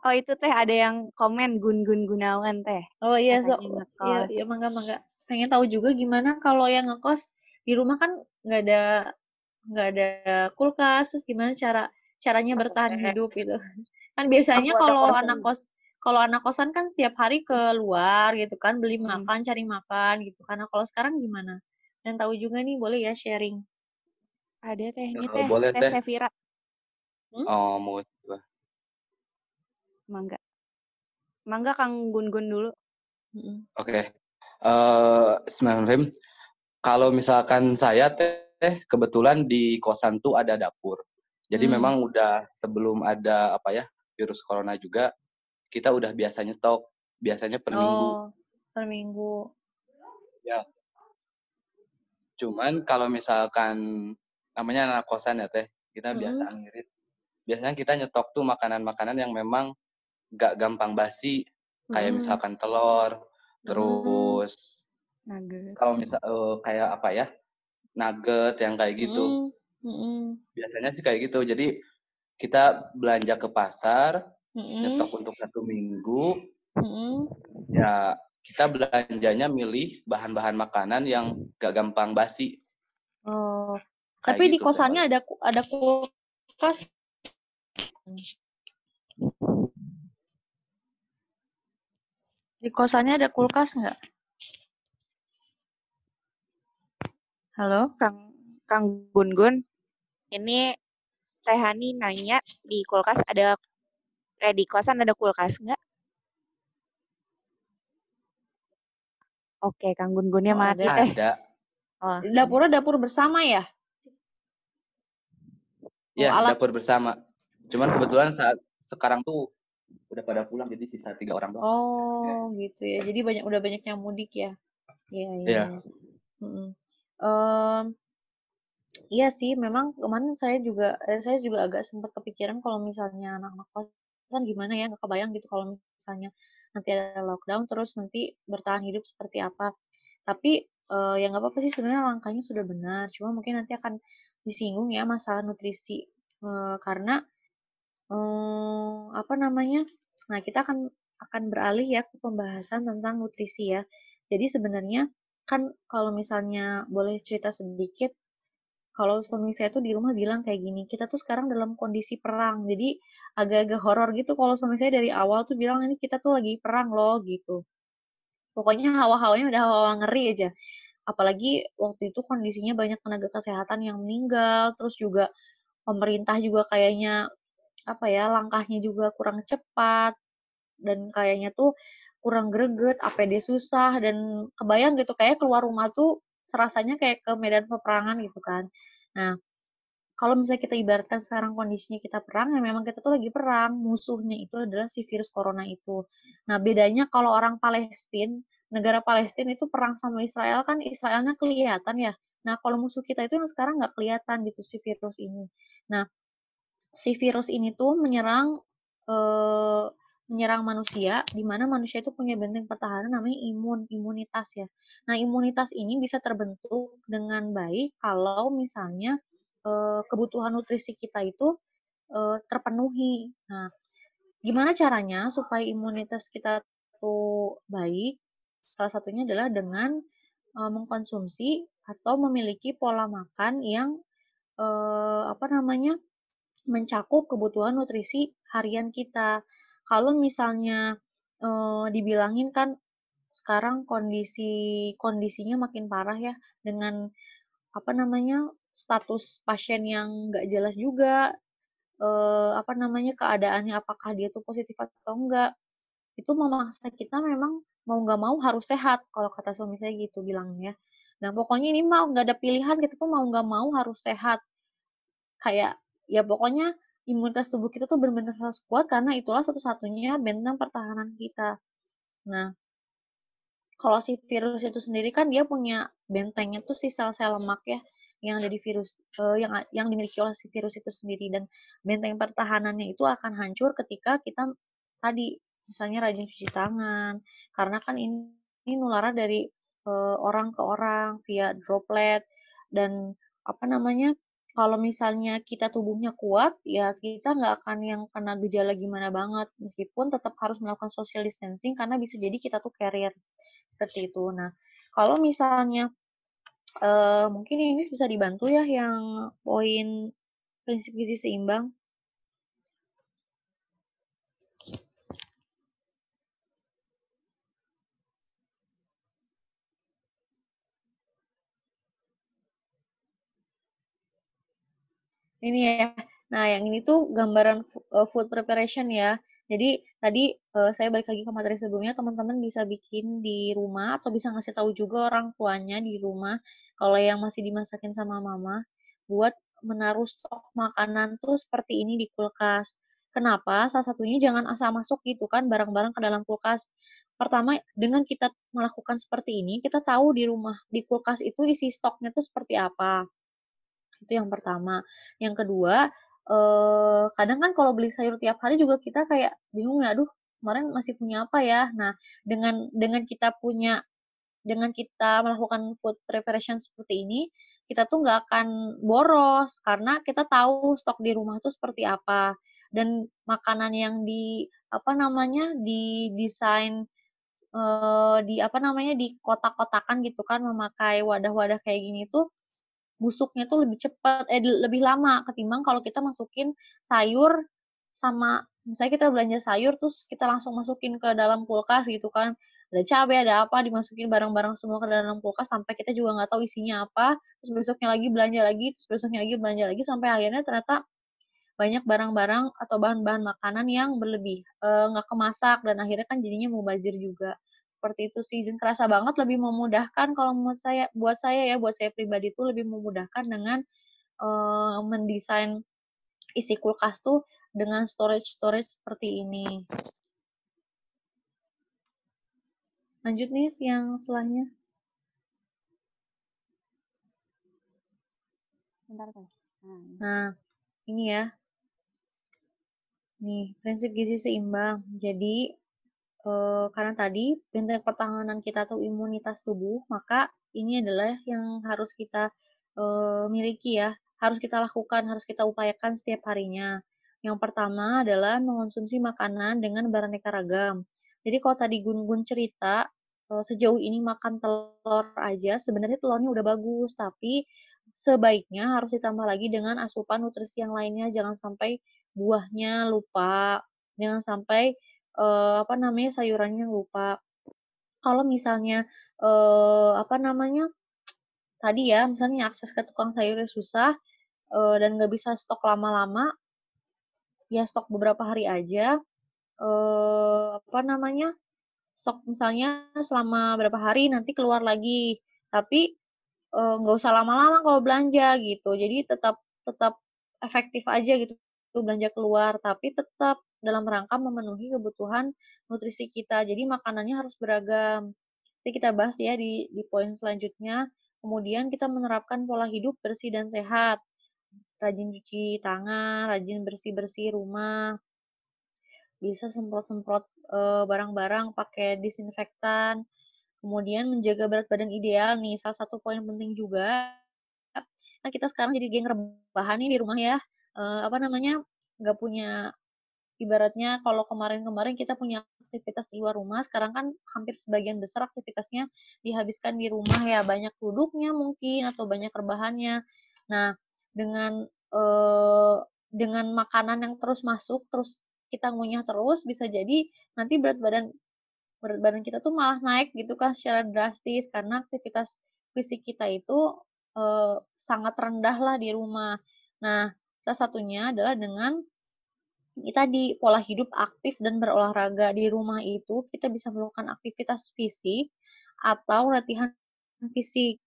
Oh itu teh ada yang komen Gun-Gun Gunawan teh. Oh iya, so, iya, iya mangga mangga. Pengen tahu juga gimana kalau yang ngekos di rumah kan nggak ada nggak ada kulkas, terus gimana cara caranya bertahan hidup gitu. Kan biasanya kalau kosan. anak kos kalau anak kosan kan setiap hari keluar gitu kan, beli Hmm. makan, cari makan gitu kan. Nah, kalau sekarang gimana? Dan tahu juga nih boleh ya sharing. Ada teh, ini kalau teh, boleh teh teh. Sevira. Hmm? Oh, mau coba. Mangga. Mangga Kang Gun-gun dulu. Mm-mm. Oke. Eh, Bismillahirrahmanirrahim. Kalau misalkan saya teh kebetulan di kosan tuh ada dapur. Jadi Hmm. memang udah sebelum ada apa ya virus corona juga kita udah biasa nyetok. Biasanya per minggu. Oh, per minggu. Ya. Cuman kalau misalkan namanya anak kosan ya teh, kita biasa Mm-mm. ngirit. Biasanya kita nyetok tuh makanan-makanan yang memang gak gampang basi. Kayak Mm-mm. misalkan telur, Mm. terus Nugget. kalau misal eh, kayak apa ya nugget yang kayak gitu Mm-mm. Mm-mm. biasanya sih kayak gitu jadi kita belanja ke pasar Mm-mm. nyetok untuk satu minggu Mm-mm. ya kita belanjanya milih bahan-bahan makanan yang gak gampang basi Oh, kayak tapi di gitu teh kosannya ada ada kulkas. Di kosannya ada kulkas nggak? Halo? Kang Kang Gun-gun, ini Teh Hani nanya di kulkas ada eh di kosan ada kulkas nggak? Oke, Kang Gun-gunnya Oh, mati ada. teh. ada Oh, Dapurnya dapur bersama ya? Oh, ya alat. dapur bersama cuman kebetulan saat sekarang tuh udah pada pulang jadi sisa tiga orang doang Oh, gitu ya. Jadi banyak udah banyak yang mudik ya. Iya, iya. Iya. iya. Mm-mm. Em, iya sih, memang kemarin saya juga eh, saya juga agak sempat kepikiran kalau misalnya anak-anak kosan gimana ya, nggak kebayang gitu kalau misalnya nanti ada lockdown terus nanti bertahan hidup seperti apa. Tapi eh, ya nggak apa-apa sih sebenarnya langkahnya sudah benar. Cuma mungkin nanti akan disinggung ya masalah nutrisi Eh, karena eh, apa namanya? Nah, kita akan akan beralih ya ke pembahasan tentang nutrisi ya. Jadi sebenarnya kan kalau misalnya boleh cerita sedikit, kalau suami saya tuh di rumah bilang kayak gini, kita tuh sekarang dalam kondisi perang. Jadi agak-agak horor gitu kalau suami saya dari awal tuh bilang ini kita tuh lagi perang loh gitu. Pokoknya hawa-hawanya udah hawa ngeri aja. Apalagi waktu itu kondisinya banyak tenaga kesehatan yang meninggal, terus juga pemerintah juga kayaknya apa ya langkahnya juga kurang cepat dan kayaknya tuh kurang greget, APD susah dan kebayang gitu kayak keluar rumah tuh serasanya kayak ke medan peperangan gitu kan. Nah, kalau misalnya kita ibaratkan sekarang kondisinya kita perang, ya memang kita tuh lagi perang. Musuhnya itu adalah si virus corona itu. Nah, bedanya kalau orang Palestina, negara Palestina itu perang sama Israel kan Israelnya kelihatan ya. Nah, kalau musuh kita itu yang sekarang nggak kelihatan gitu si virus ini. Nah, si virus ini tuh menyerang eh, menyerang manusia, di mana manusia itu punya benteng pertahanan namanya imun, imunitas ya. Nah, imunitas ini bisa terbentuk dengan baik kalau misalnya eh, kebutuhan nutrisi kita itu eh, terpenuhi. Nah, gimana caranya supaya imunitas kita tuh baik? Salah satunya adalah dengan eh, mengkonsumsi atau memiliki pola makan yang apa namanya mencakup kebutuhan nutrisi harian kita. Kalau misalnya eh, dibilangin kan sekarang kondisi kondisinya makin parah ya dengan apa namanya status pasien yang nggak jelas juga eh, apa namanya keadaannya apakah dia tuh positif atau enggak itu memaksa kita memang mau nggak mau harus sehat kalau kata suami saya gitu bilangnya. Nah pokoknya ini mau nggak ada pilihan kita tuh mau nggak mau harus sehat. Kayak ya pokoknya imunitas tubuh kita tuh benar-benar harus kuat karena itulah satu-satunya benteng pertahanan kita. Nah kalau si virus itu sendiri kan dia punya bentengnya tuh si sel-sel lemak ya yang ada di virus eh, yang yang dimiliki oleh si virus itu sendiri. Dan benteng pertahanannya itu akan hancur ketika kita tadi misalnya rajin cuci tangan. Karena kan ini, ini nularnya dari eh, orang ke orang via droplet dan apa namanya kalau misalnya kita tubuhnya kuat ya kita nggak akan yang kena gejala gimana banget meskipun tetap harus melakukan social distancing karena bisa jadi kita tuh carrier seperti itu. Nah, kalau misalnya eh, mungkin ini bisa dibantu ya yang poin prinsip gizi seimbang. Ini ya. Nah, yang ini tuh gambaran uh, food preparation ya. Jadi tadi uh, saya balik lagi ke materi sebelumnya, teman-teman bisa bikin di rumah atau bisa ngasih tahu juga orang tuanya di rumah kalau yang masih dimasakin sama mama buat menaruh stok makanan tuh seperti ini di kulkas. Kenapa? Salah satunya jangan asal masuk gitu kan barang-barang ke dalam kulkas. Pertama, dengan kita melakukan seperti ini, kita tahu di rumah di kulkas itu isi stoknya tuh seperti apa. Itu yang pertama. Yang kedua, eh, kadang kan kalau beli sayur tiap hari juga kita kayak bingung ya, aduh kemarin masih punya apa ya. Nah, dengan dengan kita punya dengan kita melakukan food preparation seperti ini, kita tuh nggak akan boros karena kita tahu stok di rumah tuh seperti apa dan makanan yang di apa namanya di desain uh, di apa namanya di kotak-kotakan gitu kan memakai wadah-wadah kayak gini tuh busuknya tuh lebih cepat eh lebih lama ketimbang kalau kita masukin sayur sama misalnya kita belanja sayur terus kita langsung masukin ke dalam kulkas gitu kan. Ada cabai ada apa dimasukin barang-barang semua ke dalam kulkas sampai kita juga nggak tahu isinya apa. Terus besoknya lagi belanja lagi terus besoknya lagi belanja lagi sampai akhirnya ternyata banyak barang-barang atau bahan-bahan makanan yang berlebih nggak e, kemasak dan akhirnya kan jadinya mubazir juga seperti itu sih. Dan kerasa banget lebih memudahkan kalau menurut saya buat saya ya buat saya pribadi itu lebih memudahkan dengan uh, mendesain isi kulkas tuh dengan storage storage seperti ini. Lanjut nih yang setelahnya. Bentar kan nah ini ya. Nih prinsip gizi seimbang. Jadi uh, karena tadi benteng pertahanan kita atau imunitas tubuh, maka ini adalah yang harus kita uh, miliki ya, harus kita lakukan, harus kita upayakan setiap harinya. Yang pertama adalah mengonsumsi makanan dengan beraneka ragam. Jadi kalau tadi Gun-Gun cerita, uh, sejauh ini makan telur aja, sebenarnya telurnya udah bagus, tapi sebaiknya harus ditambah lagi dengan asupan nutrisi yang lainnya, jangan sampai buahnya lupa, jangan sampai uh, apa namanya, sayurannya lupa. Kalau misalnya, uh, apa namanya, tadi ya, misalnya akses ke tukang sayurnya susah, uh, dan nggak bisa stok lama-lama, ya stok beberapa hari aja, uh, apa namanya, stok misalnya selama berapa hari, nanti keluar lagi. Tapi, nggak usah lama-lama kalau belanja gitu. Jadi tetap tetap efektif aja gitu belanja keluar, tapi tetap dalam rangka memenuhi kebutuhan nutrisi kita. Jadi makanannya harus beragam. Nanti kita bahas ya di, di poin selanjutnya. Kemudian kita menerapkan pola hidup bersih dan sehat. Rajin cuci tangan, rajin bersih-bersih rumah. Bisa semprot-semprot barang barang-barang pakai disinfektan. Kemudian menjaga berat badan ideal nih, salah satu poin penting juga. Nah, kita sekarang jadi geng rebahan nih di rumah ya. Uh, apa namanya? nggak punya ibaratnya kalau kemarin-kemarin kita punya aktivitas di luar rumah, sekarang kan hampir sebagian besar aktivitasnya dihabiskan di rumah ya, banyak duduknya mungkin atau banyak rebahannya. Nah, dengan eh, dengan makanan yang terus masuk, terus kita ngunyah terus, bisa jadi nanti berat badan berat badan kita tuh malah naik gitu kan secara drastis karena aktivitas fisik kita itu eh, sangat rendah lah di rumah. Nah, salah satunya adalah dengan kita di pola hidup aktif dan berolahraga di rumah itu kita bisa melakukan aktivitas fisik atau latihan fisik.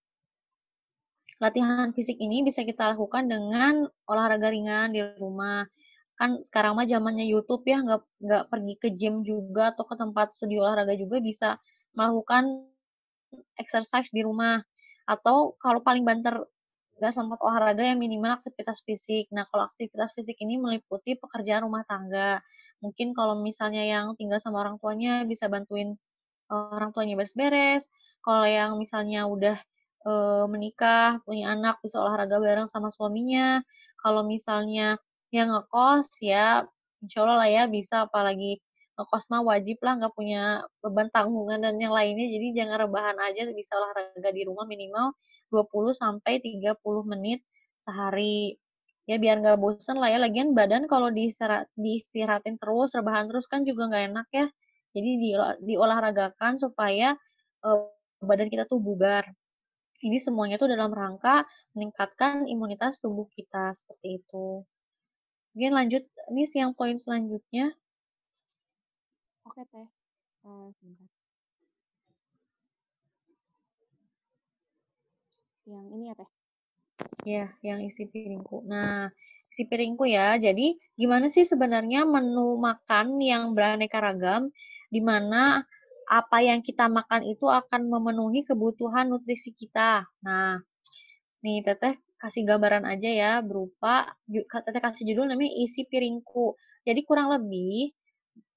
Latihan fisik ini bisa kita lakukan dengan olahraga ringan di rumah. Kan sekarang mah zamannya YouTube ya, nggak nggak pergi ke gym juga atau ke tempat studio olahraga juga bisa melakukan exercise di rumah. Atau kalau paling banter nggak sempat olahraga yang minimal aktivitas fisik. Nah, kalau aktivitas fisik ini meliputi pekerjaan rumah tangga. Mungkin kalau misalnya yang tinggal sama orang tuanya bisa bantuin uh, orang tuanya beres-beres. Kalau yang misalnya udah uh, menikah, punya anak, bisa olahraga bareng sama suaminya. Kalau misalnya yang ngekos ya, insya Allah lah ya bisa apalagi ngekos mah wajib lah nggak punya beban tanggungan dan yang lainnya. Jadi jangan rebahan aja bisa olahraga di rumah minimal 20 sampai 30 menit sehari. Ya biar nggak bosen lah ya. Lagian badan kalau diistirahat, diistirahatin terus rebahan terus kan juga nggak enak ya. Jadi di, diolahragakan supaya uh, badan kita tuh bugar. Ini semuanya tuh dalam rangka meningkatkan imunitas tubuh kita seperti itu. Mungkin lanjut, ini yang poin selanjutnya. Oke teh. Uh, sebentar. Yang ini ya teh. Ya, yang isi piringku. Nah, isi piringku ya. Jadi, gimana sih sebenarnya menu makan yang beraneka ragam, di mana apa yang kita makan itu akan memenuhi kebutuhan nutrisi kita. Nah, nih Teteh kasih gambaran aja ya berupa Teteh kasih judul namanya isi piringku. Jadi kurang lebih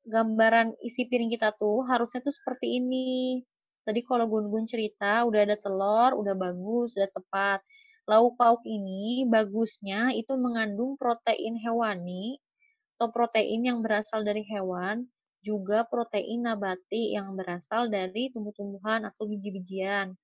gambaran isi piring kita tuh harusnya tuh seperti ini. Tadi kalau Gun-Gun cerita udah ada telur, udah bagus, udah tepat. Lauk pauk ini bagusnya itu mengandung protein hewani atau protein yang berasal dari hewan juga protein nabati yang berasal dari tumbuh-tumbuhan atau biji-bijian.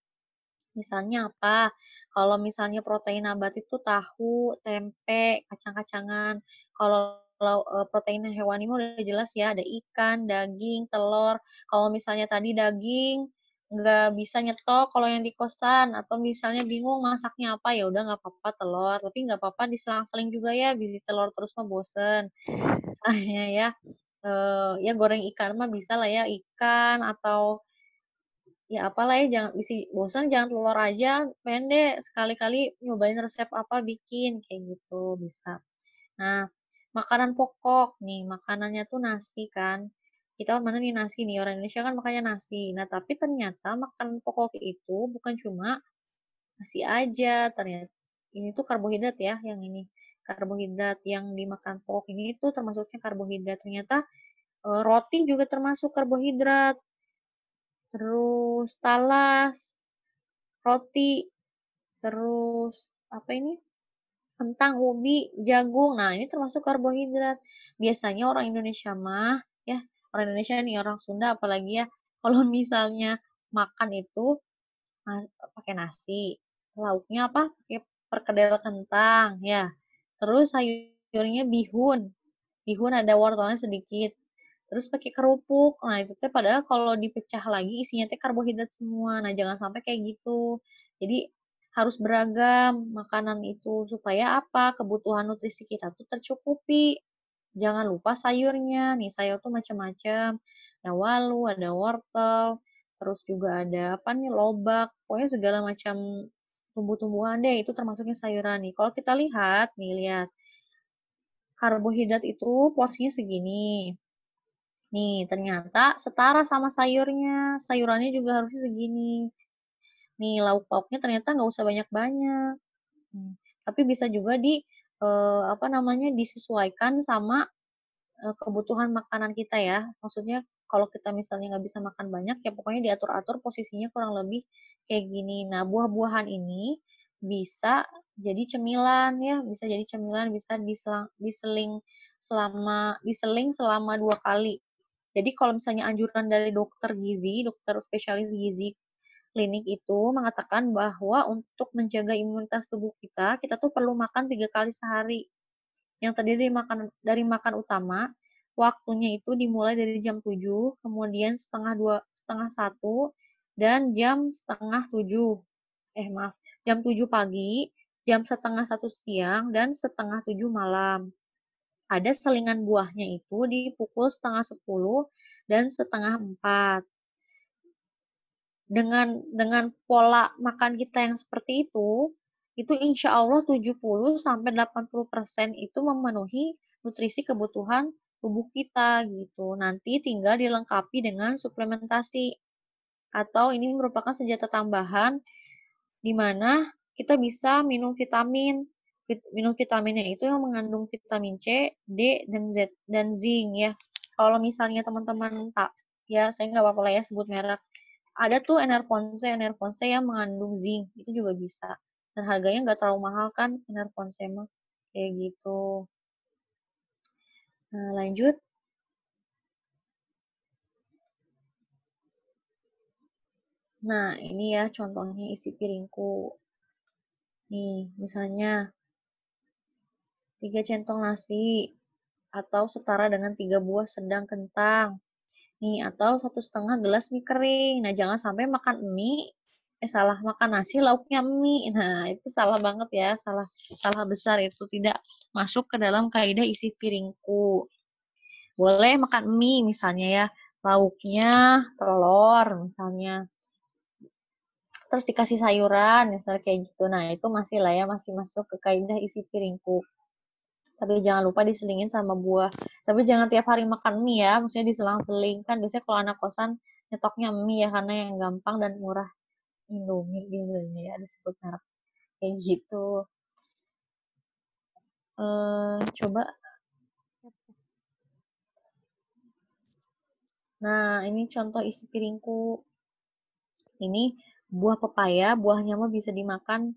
Misalnya apa? Kalau misalnya protein nabati itu tahu, tempe, kacang-kacangan. Kalau e, protein hewani udah jelas ya, ada ikan, daging, telur. Kalau misalnya tadi daging nggak bisa nyetok kalau yang di kosan atau misalnya bingung masaknya apa ya udah nggak apa-apa telur. Tapi nggak apa-apa diselang-seling juga ya biji telur terus mah bosen. Misalnya ya uh, ya goreng ikan mah bisa lah ya ikan atau ya apalah ya jangan bisa bosan jangan telur aja pendek sekali-kali nyobain resep apa bikin kayak gitu bisa. Nah makanan pokok nih makanannya tuh nasi kan. Kita mana nih nasi nih? Orang Indonesia kan makanya nasi. Nah tapi ternyata makanan pokok itu bukan cuma nasi aja. Ternyata ini tuh karbohidrat ya yang ini. Karbohidrat yang dimakan pokok ini itu termasuknya karbohidrat. Ternyata Eh, roti juga termasuk karbohidrat. Terus talas, roti, terus apa ini? Kentang, ubi, jagung. Nah, ini termasuk karbohidrat. Biasanya orang Indonesia mah ya, orang Indonesia nih orang Sunda apalagi ya, kalau misalnya makan itu pakai nasi. Lauknya apa? Pakai perkedel kentang ya. Terus sayurnya bihun. Bihun ada wortelnya sedikit terus pakai kerupuk nah itu teh padahal kalau dipecah lagi isinya teh karbohidrat semua nah jangan sampai kayak gitu jadi harus beragam makanan itu supaya apa? Kebutuhan nutrisi kita tuh tercukupi. Jangan lupa sayurnya. Nih sayur tuh macam-macam. Ada walu ada wortel terus juga ada apa nih? Lobak. Pokoknya segala macam tumbuh-tumbuhan deh itu termasuknya sayuran nih. Kalau kita lihat nih lihat. Karbohidrat itu porsinya segini. Nih, ternyata setara sama sayurnya. Sayurannya juga harusnya segini. Nih, lauk pauknya ternyata nggak usah banyak-banyak. Hmm. Tapi bisa juga di eh, apa namanya disesuaikan sama eh, kebutuhan makanan kita ya. Maksudnya kalau kita misalnya nggak bisa makan banyak, ya pokoknya diatur-atur posisinya kurang lebih kayak gini. Nah, buah-buahan ini bisa jadi cemilan ya, bisa jadi cemilan, bisa diselang, diseling selama diseling selama dua kali jadi kalau misalnya anjuran dari dokter gizi, dokter spesialis gizi klinik itu mengatakan bahwa untuk menjaga imunitas tubuh kita, kita tuh perlu makan tiga kali sehari. Yang terdiri dari makan, dari makan utama, waktunya itu dimulai dari jam 7, kemudian setengah dua, setengah satu, dan jam setengah tujuh. Eh maaf, jam 7 pagi, jam setengah satu siang, dan setengah tujuh malam ada selingan buahnya itu di pukul setengah sepuluh dan setengah empat. Dengan dengan pola makan kita yang seperti itu, itu insya Allah 70 sampai 80 persen itu memenuhi nutrisi kebutuhan tubuh kita gitu. Nanti tinggal dilengkapi dengan suplementasi atau ini merupakan senjata tambahan di mana kita bisa minum vitamin minum vitaminnya itu yang mengandung vitamin C, D, dan Z dan zinc ya. Kalau misalnya teman-teman tak, ya saya nggak apa-apa lah ya sebut merek. Ada tuh Enervonse, Enervonse yang mengandung zinc, itu juga bisa. Dan harganya nggak terlalu mahal kan Enervonse mah. Kayak gitu. Nah, lanjut. Nah, ini ya contohnya isi piringku. Nih, misalnya 3 centong nasi atau setara dengan 3 buah sedang kentang. Nih, atau satu setengah gelas mie kering. Nah, jangan sampai makan mie eh salah makan nasi lauknya mie. Nah, itu salah banget ya, salah salah besar itu tidak masuk ke dalam kaidah isi piringku. Boleh makan mie misalnya ya, lauknya telur misalnya. Terus dikasih sayuran misalnya kayak gitu. Nah, itu masih lah ya, masih masuk ke kaidah isi piringku. Tapi jangan lupa diselingin sama buah. Tapi jangan tiap hari makan mie ya, maksudnya diselang-seling. Kan biasanya kalau anak kosan nyetoknya mie ya karena yang gampang dan murah. Indomie biasanya ya disebut merek kayak gitu. Eh, coba. Nah, ini contoh isi piringku. Ini buah pepaya, buahnya mah bisa dimakan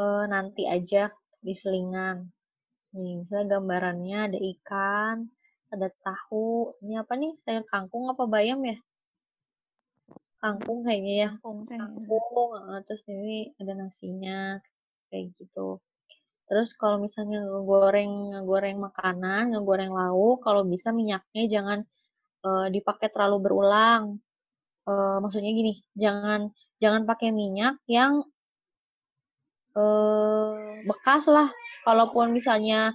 eh, nanti aja di selingan. Nih, misalnya gambarannya ada ikan, ada tahu. Ini apa nih? Sayur kangkung apa bayam ya? Kangkung kayaknya ya. Kangkung teh. Kangkung, terus ini ada nasinya kayak gitu. Terus kalau misalnya ngegoreng ngegoreng makanan, ngegoreng lauk, kalau bisa minyaknya jangan eh, dipakai terlalu berulang. Eh, maksudnya gini, jangan jangan pakai minyak yang eh, bekas lah. Kalaupun misalnya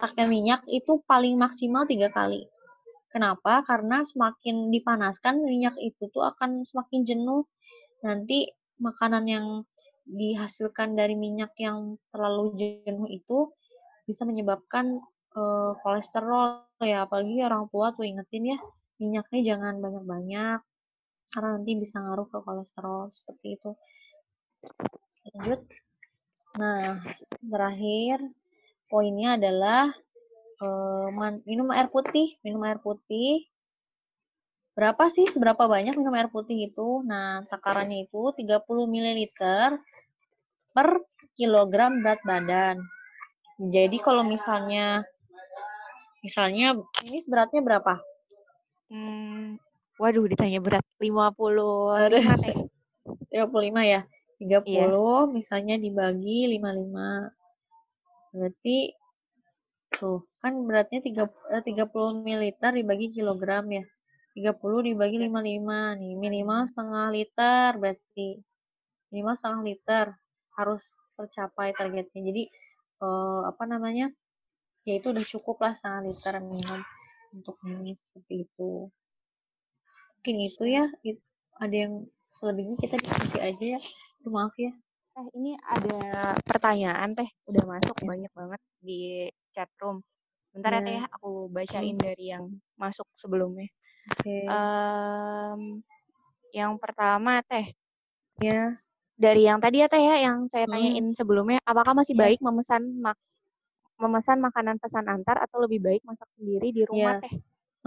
pakai minyak itu paling maksimal tiga kali. Kenapa? Karena semakin dipanaskan minyak itu tuh akan semakin jenuh. Nanti makanan yang dihasilkan dari minyak yang terlalu jenuh itu bisa menyebabkan eh, kolesterol ya. Apalagi orang tua tuh ingetin ya, minyaknya jangan banyak-banyak karena nanti bisa ngaruh ke kolesterol seperti itu. Lanjut. Nah, terakhir poinnya adalah eh, man- minum air putih. Minum air putih. Berapa sih? Seberapa banyak minum air putih itu? Nah, takarannya itu 30 ml per kilogram berat badan. Jadi kalau misalnya misalnya ini beratnya berapa? Hmm, waduh ditanya berat 55 teh. 35 ya. 30 Iya. misalnya dibagi 55. Berarti tuh kan beratnya 3, eh, 30 ml dibagi kilogram ya. 30 dibagi 55 nih minimal setengah liter berarti minimal setengah liter harus tercapai targetnya. Jadi eh, apa namanya? Ya itu udah cukup lah setengah liter minum untuk ini seperti itu. Mungkin itu ya. Ada yang selebihnya kita diskusi aja ya. Aduh, maaf ya. Eh, ini ada pertanyaan teh, udah masuk banyak banget di chat room. Bentar ya Ya. teh, ya, aku bacain dari yang masuk sebelumnya. Oke. Em, yang pertama teh, ya. dari yang tadi ya teh ya, yang saya Hmm. tanyain sebelumnya, apakah masih Ya. baik memesan mak memesan makanan pesan antar atau lebih baik masak sendiri di rumah Ya. teh?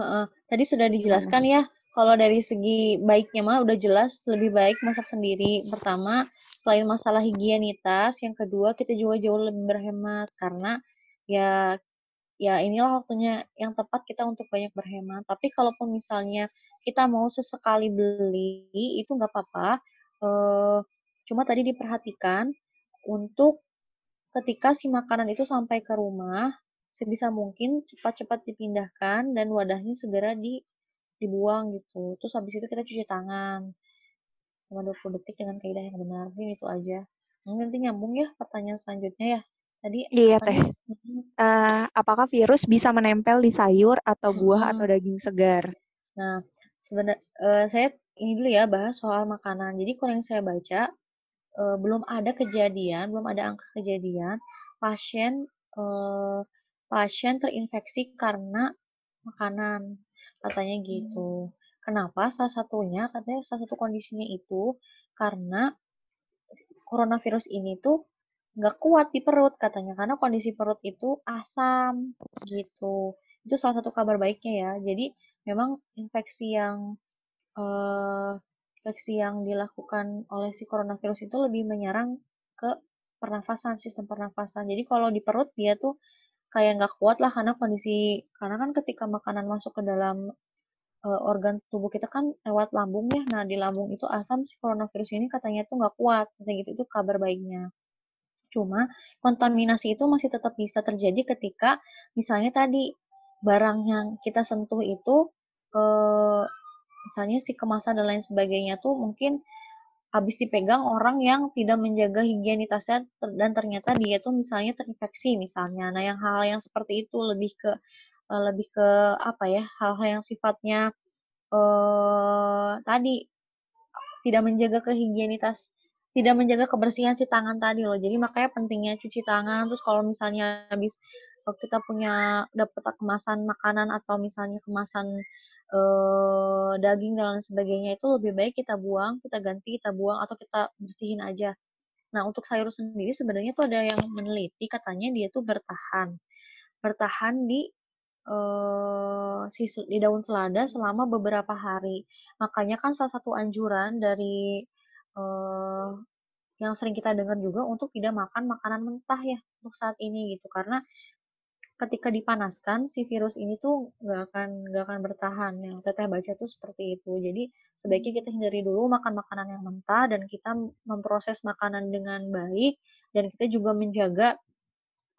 Heeh. Tadi sudah Gimana? dijelaskan ya, kalau dari segi baiknya mah udah jelas lebih baik masak sendiri. Pertama, selain masalah higienitas, yang kedua kita juga jauh lebih berhemat karena ya ya inilah waktunya yang tepat kita untuk banyak berhemat. Tapi kalaupun misalnya kita mau sesekali beli itu nggak apa-apa. Eh, cuma tadi diperhatikan untuk ketika si makanan itu sampai ke rumah sebisa mungkin cepat-cepat dipindahkan dan wadahnya segera di dibuang gitu. Terus habis itu kita cuci tangan selama 20 detik dengan kaidah yang benar. Mungkin itu aja. Mungkin nanti nyambung ya pertanyaan selanjutnya ya. Tadi Iya teh. Eh, apakah virus bisa menempel di sayur atau buah atau Mhm. daging segar? Nah, sebenarnya saya ini dulu ya bahas soal makanan. Jadi kalau yang saya baca eh, belum ada kejadian, belum ada angka kejadian pasien eh, pasien terinfeksi karena makanan katanya gitu. Kenapa? Salah satunya katanya salah satu kondisinya itu karena coronavirus ini tuh nggak kuat di perut katanya karena kondisi perut itu asam gitu. Itu salah satu kabar baiknya ya. Jadi memang infeksi yang eh, infeksi yang dilakukan oleh si coronavirus itu lebih menyerang ke pernafasan, sistem pernafasan. Jadi kalau di perut dia tuh kayak nggak kuat lah karena kondisi karena kan ketika makanan masuk ke dalam eh, organ tubuh kita kan lewat lambung ya. Nah di lambung itu asam si coronavirus ini katanya tuh nggak kuat, kayak gitu itu kabar baiknya. Cuma kontaminasi itu masih tetap bisa terjadi ketika misalnya tadi barang yang kita sentuh itu eh, misalnya si kemasan dan lain sebagainya tuh mungkin habis dipegang orang yang tidak menjaga higienitasnya dan ternyata dia tuh misalnya terinfeksi misalnya. Nah, yang hal yang seperti itu lebih ke uh, lebih ke apa ya? Hal-hal yang sifatnya uh, tadi tidak menjaga kehigienitas tidak menjaga kebersihan si tangan tadi loh. Jadi makanya pentingnya cuci tangan. Terus kalau misalnya habis kita punya dapat kemasan makanan atau misalnya kemasan uh, daging dan lain sebagainya itu lebih baik kita buang, kita ganti, kita buang atau kita bersihin aja. Nah, untuk sayur sendiri sebenarnya tuh ada yang meneliti katanya dia tuh bertahan. Bertahan di uh, di daun selada selama beberapa hari. Makanya kan salah satu anjuran dari uh, yang sering kita dengar juga untuk tidak makan makanan mentah ya untuk saat ini gitu karena ketika dipanaskan si virus ini tuh nggak akan nggak akan bertahan. Yang teteh baca tuh seperti itu. Jadi sebaiknya kita hindari dulu makan makanan yang mentah dan kita memproses makanan dengan baik dan kita juga menjaga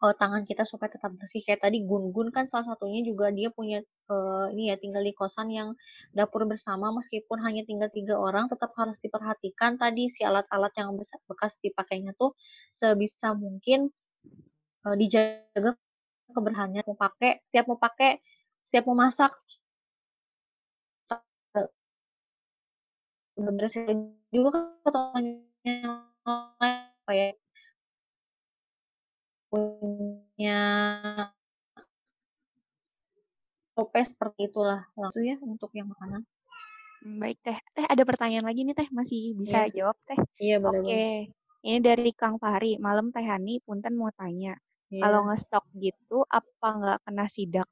uh, tangan kita supaya tetap bersih. Kayak tadi Gun-Gun kan salah satunya juga dia punya uh, ini ya tinggal di kosan yang dapur bersama. Meskipun hanya tinggal tiga orang tetap harus diperhatikan. Tadi si alat-alat yang bekas dipakainya tuh sebisa mungkin uh, dijaga keberhasilannya mau pakai setiap mau pakai setiap mau masak. Bener sih juga ketemuannya apa ya punya tope seperti itulah langsung ya untuk yang makanan. Hmm, baik teh. Teh ada pertanyaan lagi nih teh? Masih bisa yeah. jawab teh? Iya boleh oke. okay. ini dari Kang Fahri. Malam teh Hani punten mau tanya Yeah. Kalau ngestok gitu, apa nggak kena sidak?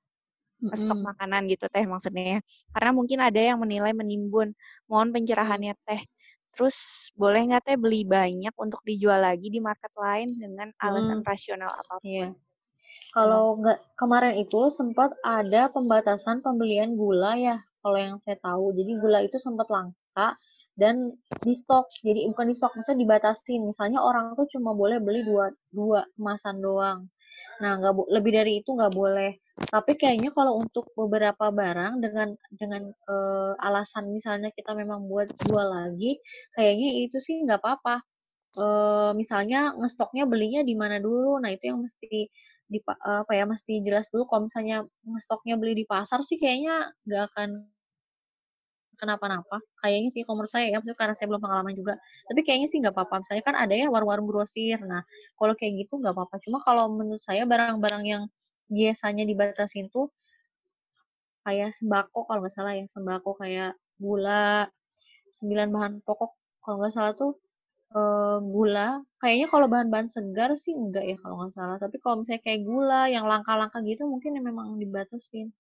Ngestok mm -hmm. makanan gitu teh maksudnya ya. Karena mungkin ada yang menilai menimbun. Mohon pencerahannya teh. Terus boleh nggak teh beli banyak untuk dijual lagi di market lain dengan alasan hmm. rasional apa pun? Iya. Kalau nggak kemarin itu sempat ada pembatasan pembelian gula ya, kalau yang saya tahu. Jadi gula itu sempat langka dan di stok jadi bukan di stok maksudnya dibatasi misalnya orang tuh cuma boleh beli dua dua kemasan doang. Nah nggak lebih dari itu nggak boleh. Tapi kayaknya kalau untuk beberapa barang dengan dengan uh, alasan misalnya kita memang buat jual lagi kayaknya itu sih nggak apa-apa. Uh, misalnya ngestoknya belinya di mana dulu? Nah itu yang mesti di apa ya mesti jelas dulu. Kalau misalnya ngestoknya beli di pasar sih kayaknya nggak akan kenapa-napa. Kayaknya sih kalau menurut saya ya, karena saya belum pengalaman juga. Tapi kayaknya sih nggak apa-apa. Misalnya kan ada ya warung-warung grosir. Nah, kalau kayak gitu nggak apa-apa. Cuma kalau menurut saya barang-barang yang biasanya dibatasin tuh kayak sembako kalau nggak salah ya sembako kayak gula sembilan bahan pokok kalau nggak salah tuh uh, gula kayaknya kalau bahan-bahan segar sih enggak ya kalau nggak salah tapi kalau misalnya kayak gula yang langka-langka gitu mungkin ya memang dibatasin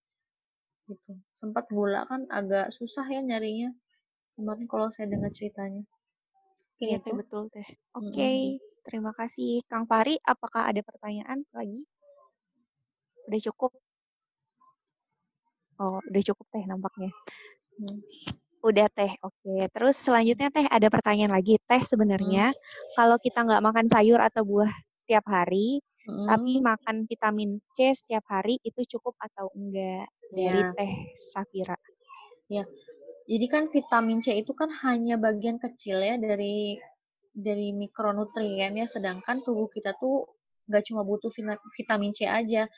gitu. Sempat gula kan agak susah ya nyarinya. Kemarin kalau saya dengar ceritanya. Iya teh betul teh. Oke, okay. mm -hmm. terima kasih Kang Fari. Apakah ada pertanyaan lagi? Udah cukup? Oh, udah cukup teh nampaknya. Hmm. Udah teh, oke. Terus selanjutnya teh ada pertanyaan lagi teh sebenarnya hmm. kalau kita nggak makan sayur atau buah setiap hari, hmm. tapi makan vitamin C setiap hari itu cukup atau enggak? dari ya. Teh Safira. Ya. Jadi kan vitamin C itu kan hanya bagian kecil ya dari dari mikronutrien ya, sedangkan tubuh kita tuh nggak cuma butuh vitamin C aja,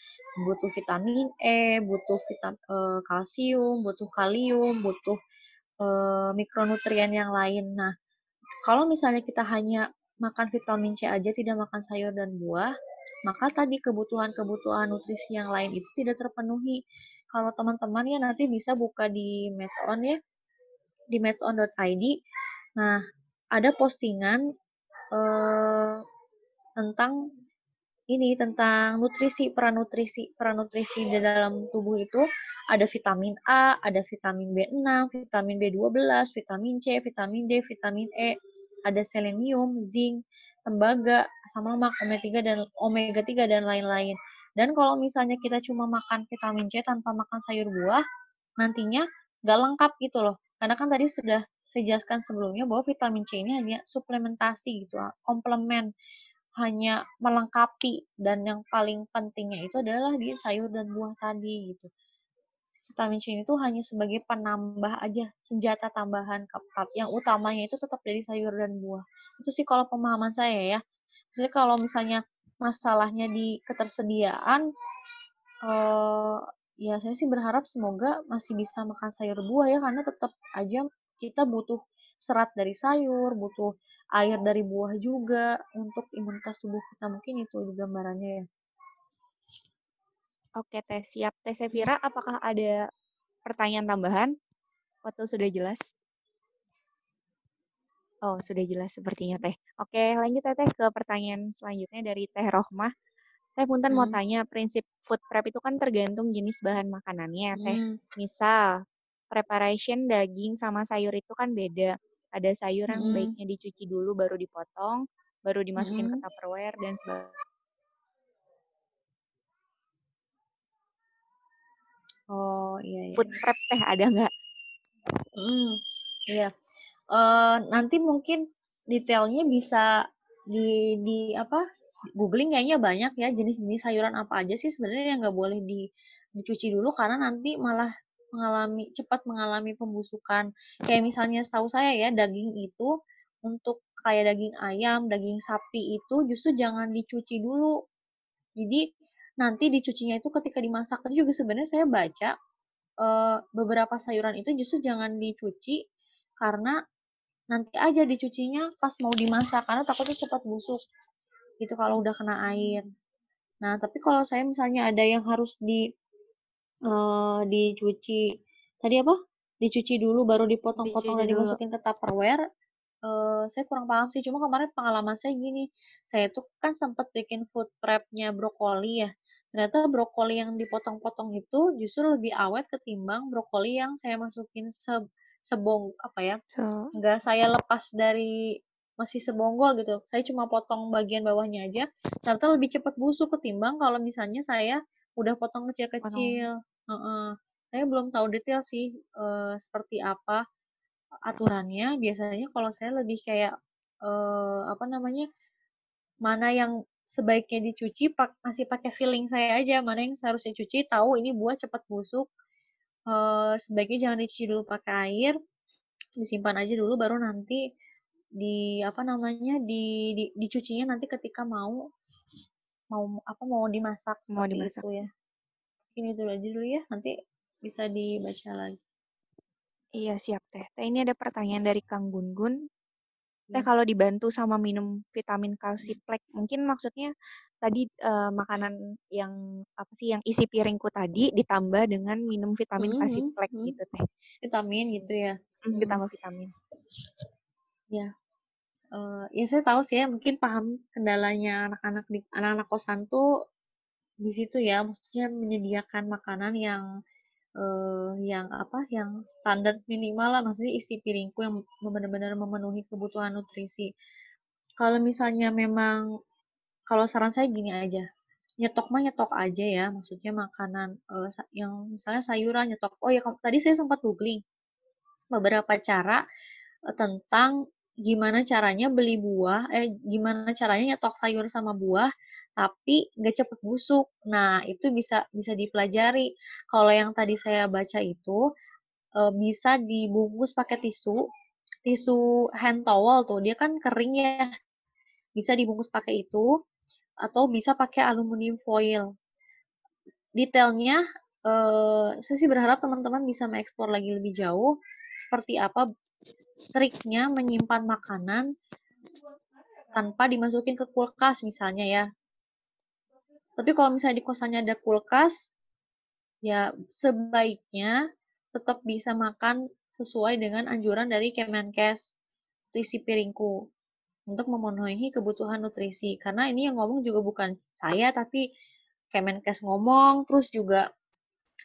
butuh vitamin E, butuh vitam, uh, kalsium, butuh kalium, butuh uh, mikronutrien yang lain. Nah, kalau misalnya kita hanya makan vitamin C aja, tidak makan sayur dan buah, maka tadi kebutuhan-kebutuhan nutrisi yang lain itu tidak terpenuhi. Kalau teman-teman ya nanti bisa buka di Medson ya, di medson.id. Nah, ada postingan eh, tentang ini tentang nutrisi peran nutrisi peran nutrisi di dalam tubuh itu. Ada vitamin A, ada vitamin B6, vitamin B12, vitamin C, vitamin D, vitamin E, ada selenium, zinc, tembaga, asam lemak, omega 3 dan omega 3 dan lain-lain. Dan kalau misalnya kita cuma makan vitamin C tanpa makan sayur buah, nantinya nggak lengkap gitu loh. Karena kan tadi sudah saya jelaskan sebelumnya bahwa vitamin C ini hanya suplementasi gitu, komplement, hanya melengkapi dan yang paling pentingnya itu adalah di sayur dan buah tadi gitu. Vitamin C itu hanya sebagai penambah aja, senjata tambahan kap yang utamanya itu tetap dari sayur dan buah. Itu sih kalau pemahaman saya ya. Jadi kalau misalnya masalahnya di ketersediaan, uh, ya saya sih berharap semoga masih bisa makan sayur buah ya, karena tetap aja kita butuh serat dari sayur, butuh air dari buah juga untuk imunitas tubuh kita. Mungkin itu gambarannya ya. Oke Teh, siap. Teh Sevira, apakah ada pertanyaan tambahan? Atau sudah jelas? Oh, sudah jelas sepertinya Teh. Oke, lanjut Teh, teh ke pertanyaan selanjutnya dari Teh Rohmah. Teh Punten hmm. mau tanya, prinsip food prep itu kan tergantung jenis bahan makanannya Teh. Hmm. Misal, preparation daging sama sayur itu kan beda. Ada sayur yang hmm. baiknya dicuci dulu baru dipotong, baru dimasukin hmm. ke Tupperware dan sebagainya Oh, iya iya. Food prep teh ada nggak? Hmm, iya. Uh, nanti mungkin detailnya bisa di di apa? Googling kayaknya banyak ya jenis-jenis sayuran apa aja sih sebenarnya yang nggak boleh di dicuci dulu karena nanti malah mengalami cepat mengalami pembusukan. Kayak misalnya setahu saya ya daging itu untuk kayak daging ayam, daging sapi itu justru jangan dicuci dulu. Jadi nanti dicucinya itu ketika dimasak tadi juga sebenarnya saya baca uh, beberapa sayuran itu justru jangan dicuci karena nanti aja dicucinya pas mau dimasak karena takutnya cepat busuk gitu kalau udah kena air. Nah tapi kalau saya misalnya ada yang harus di uh, dicuci tadi apa? Dicuci dulu baru dipotong-potong dan dimasukin ke tupperware. Uh, saya kurang paham sih, cuma kemarin pengalaman saya gini, saya tuh kan sempat bikin food prepnya brokoli ya ternyata brokoli yang dipotong-potong itu justru lebih awet ketimbang brokoli yang saya masukin se sebong apa ya so. nggak saya lepas dari masih sebonggol gitu saya cuma potong bagian bawahnya aja ternyata lebih cepat busuk ketimbang kalau misalnya saya udah potong kecil-kecil uh -uh. saya belum tahu detail sih uh, seperti apa aturannya biasanya kalau saya lebih kayak uh, apa namanya mana yang sebaiknya dicuci pak masih pakai feeling saya aja. Mana yang seharusnya cuci tahu ini buah cepat busuk. Uh, sebaiknya jangan dicuci dulu pakai air disimpan aja dulu baru nanti di apa namanya di, di dicucinya nanti ketika mau mau apa mau dimasak mau dimasak. itu ya. Ini dulu aja dulu ya nanti bisa dibaca lagi. Iya siap teh. Teh ini ada pertanyaan dari Kang Gun Gun Teh hmm. kalau dibantu sama minum vitamin kalsiplek, mungkin maksudnya tadi uh, makanan yang apa sih yang isi piringku tadi ditambah dengan minum vitamin hmm, kalsiplek hmm. gitu teh. Vitamin gitu ya. Hmm, ditambah vitamin. Ya. Uh, ya saya tahu sih ya mungkin paham kendalanya anak-anak di anak-anak kosan tuh di situ ya maksudnya menyediakan makanan yang uh, yang apa yang standar minimal lah maksudnya isi piringku yang benar-benar memenuhi kebutuhan nutrisi. Kalau misalnya memang kalau saran saya gini aja nyetok mah nyetok aja ya maksudnya makanan uh, yang misalnya sayuran nyetok. Oh ya tadi saya sempat googling beberapa cara uh, tentang gimana caranya beli buah, eh gimana caranya nyetok sayur sama buah, tapi nggak cepet busuk. Nah itu bisa bisa dipelajari. Kalau yang tadi saya baca itu e, bisa dibungkus pakai tisu, tisu hand towel tuh, dia kan kering ya, bisa dibungkus pakai itu, atau bisa pakai aluminium foil. Detailnya, e, saya sih berharap teman-teman bisa mengeksplor lagi lebih jauh seperti apa triknya menyimpan makanan tanpa dimasukin ke kulkas misalnya ya. Tapi kalau misalnya di kosannya ada kulkas, ya sebaiknya tetap bisa makan sesuai dengan anjuran dari Kemenkes nutrisi piringku untuk memenuhi kebutuhan nutrisi. Karena ini yang ngomong juga bukan saya, tapi Kemenkes ngomong, terus juga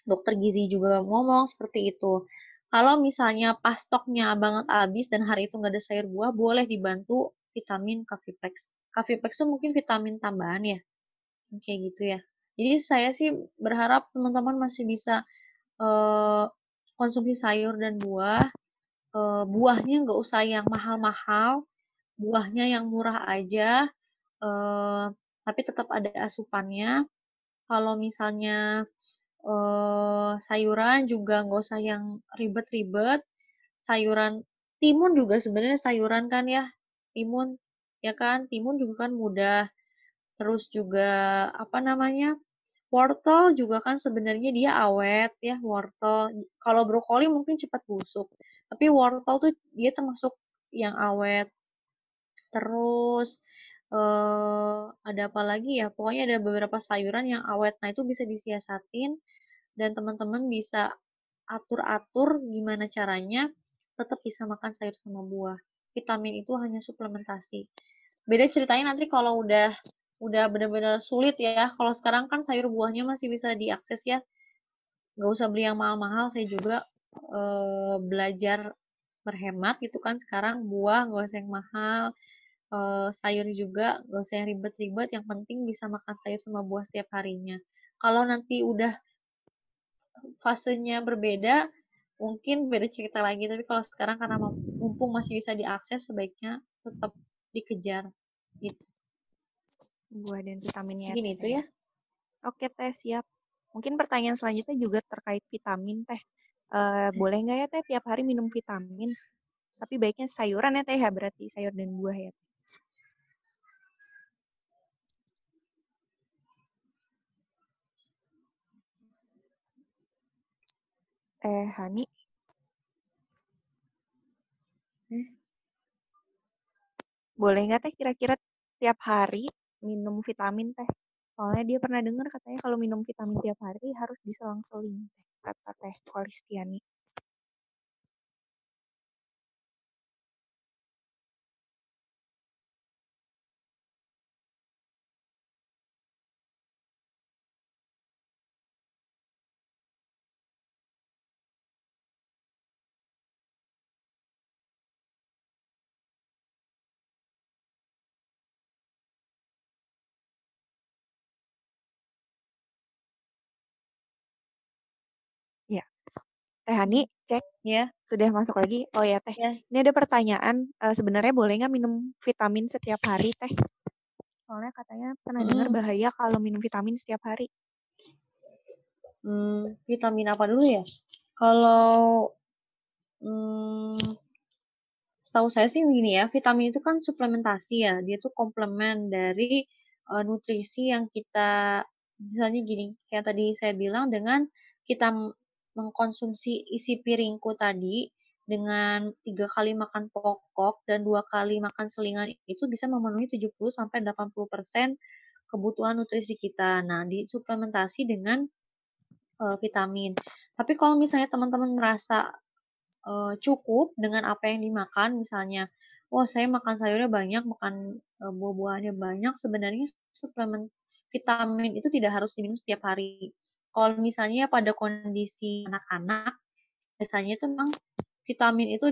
dokter gizi juga ngomong seperti itu. Kalau misalnya pas stoknya banget habis dan hari itu nggak ada sayur buah, boleh dibantu vitamin Caviplex. Caviplex itu mungkin vitamin tambahan ya, kayak gitu ya. Jadi saya sih berharap teman-teman masih bisa uh, konsumsi sayur dan buah. Uh, buahnya nggak usah yang mahal-mahal, buahnya yang murah aja, uh, tapi tetap ada asupannya. Kalau misalnya eh, sayuran juga nggak usah yang ribet-ribet. Sayuran timun juga sebenarnya sayuran kan ya, timun ya kan, timun juga kan mudah. Terus juga apa namanya? Wortel juga kan sebenarnya dia awet ya, wortel. Kalau brokoli mungkin cepat busuk, tapi wortel tuh dia termasuk yang awet. Terus eh ada apa lagi ya? Pokoknya ada beberapa sayuran yang awet. Nah, itu bisa disiasatin dan teman-teman bisa atur-atur gimana caranya tetap bisa makan sayur sama buah. Vitamin itu hanya suplementasi. Beda ceritanya nanti kalau udah udah benar-benar sulit ya. Kalau sekarang kan sayur buahnya masih bisa diakses ya. Nggak usah beli yang mahal-mahal. Saya juga eh, belajar berhemat gitu kan. Sekarang buah nggak usah yang mahal. Eh, sayur juga nggak usah yang ribet-ribet. Yang penting bisa makan sayur sama buah setiap harinya. Kalau nanti udah fasenya berbeda, mungkin beda cerita lagi. Tapi kalau sekarang karena mumpung masih bisa diakses, sebaiknya tetap dikejar. Gitu. Buah dan vitaminnya. Segini Teh, itu ya. Oke Teh, siap. Mungkin pertanyaan selanjutnya juga terkait vitamin Teh. Eh, boleh nggak ya Teh tiap hari minum vitamin? Tapi baiknya sayuran ya Teh ya, berarti sayur dan buah ya. Teh. Teh Hani. Hmm? Boleh nggak Teh kira-kira tiap hari minum vitamin Teh? Soalnya dia pernah dengar katanya kalau minum vitamin tiap hari harus diselang-seling Teh, kata Teh Kolistiani. Teh Hani, cek. Ya. Sudah masuk lagi. Oh ya Teh, Ya. ini ada pertanyaan. eh, sebenarnya boleh nggak minum vitamin setiap hari Teh? Soalnya katanya pernah dengar Mm-mm. bahaya kalau minum vitamin setiap hari. Hmm, vitamin apa dulu ya? Kalau hmm, setahu saya sih begini ya, vitamin itu kan suplementasi ya. Dia tuh komplement dari eh, nutrisi yang kita misalnya gini, kayak tadi saya bilang dengan kita mengkonsumsi isi piringku tadi dengan tiga kali makan pokok dan dua kali makan selingan itu bisa memenuhi 70 sampai 80 persen kebutuhan nutrisi kita. Nah, disuplementasi dengan eh, vitamin. Tapi kalau misalnya teman-teman merasa eh, cukup dengan apa yang dimakan, misalnya, oh saya makan sayurnya banyak, makan eh, buah-buahannya banyak, sebenarnya suplemen vitamin itu tidak harus diminum setiap hari. Kalau misalnya pada kondisi anak-anak, biasanya itu memang vitamin itu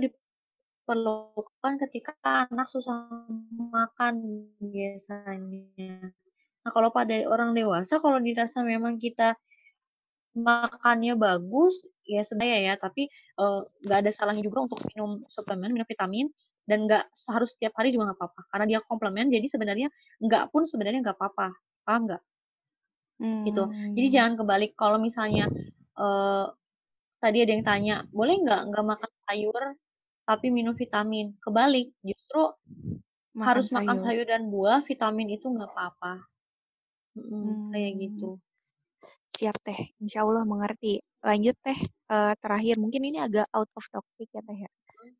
diperlukan ketika anak susah makan biasanya. Nah, kalau pada orang dewasa, kalau dirasa memang kita makannya bagus, ya sebenarnya ya, tapi eh, nggak ada salahnya juga untuk minum suplemen, minum vitamin, dan nggak harus setiap hari juga nggak apa-apa. Karena dia komplement, jadi sebenarnya nggak pun sebenarnya nggak apa-apa. Paham nggak? Gitu. Jadi Hmm, jangan kebalik. Kalau misalnya eh, tadi ada yang tanya, boleh nggak nggak makan sayur tapi minum vitamin? Kebalik, justru makan harus makan sayur. sayur dan buah, vitamin itu nggak apa-apa. Mm-mm, kayak Hmm, gitu. siap Teh, Insya Allah mengerti. Lanjut Teh, eh, terakhir mungkin ini agak out of topic ya Teh ya.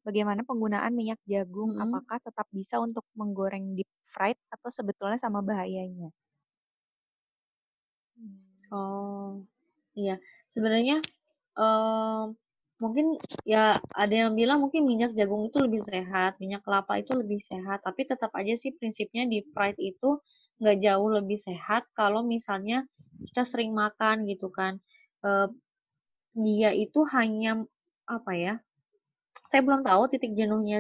Bagaimana penggunaan minyak jagung? Mm-mm. Apakah tetap bisa untuk menggoreng deep fried atau sebetulnya sama bahayanya? Oh, iya. Sebenarnya em, mungkin ya ada yang bilang mungkin minyak jagung itu lebih sehat, minyak kelapa itu lebih sehat, tapi tetap aja sih prinsipnya di fried itu nggak jauh lebih sehat kalau misalnya kita sering makan gitu kan. Eh, dia itu hanya apa ya? Saya belum tahu titik jenuhnya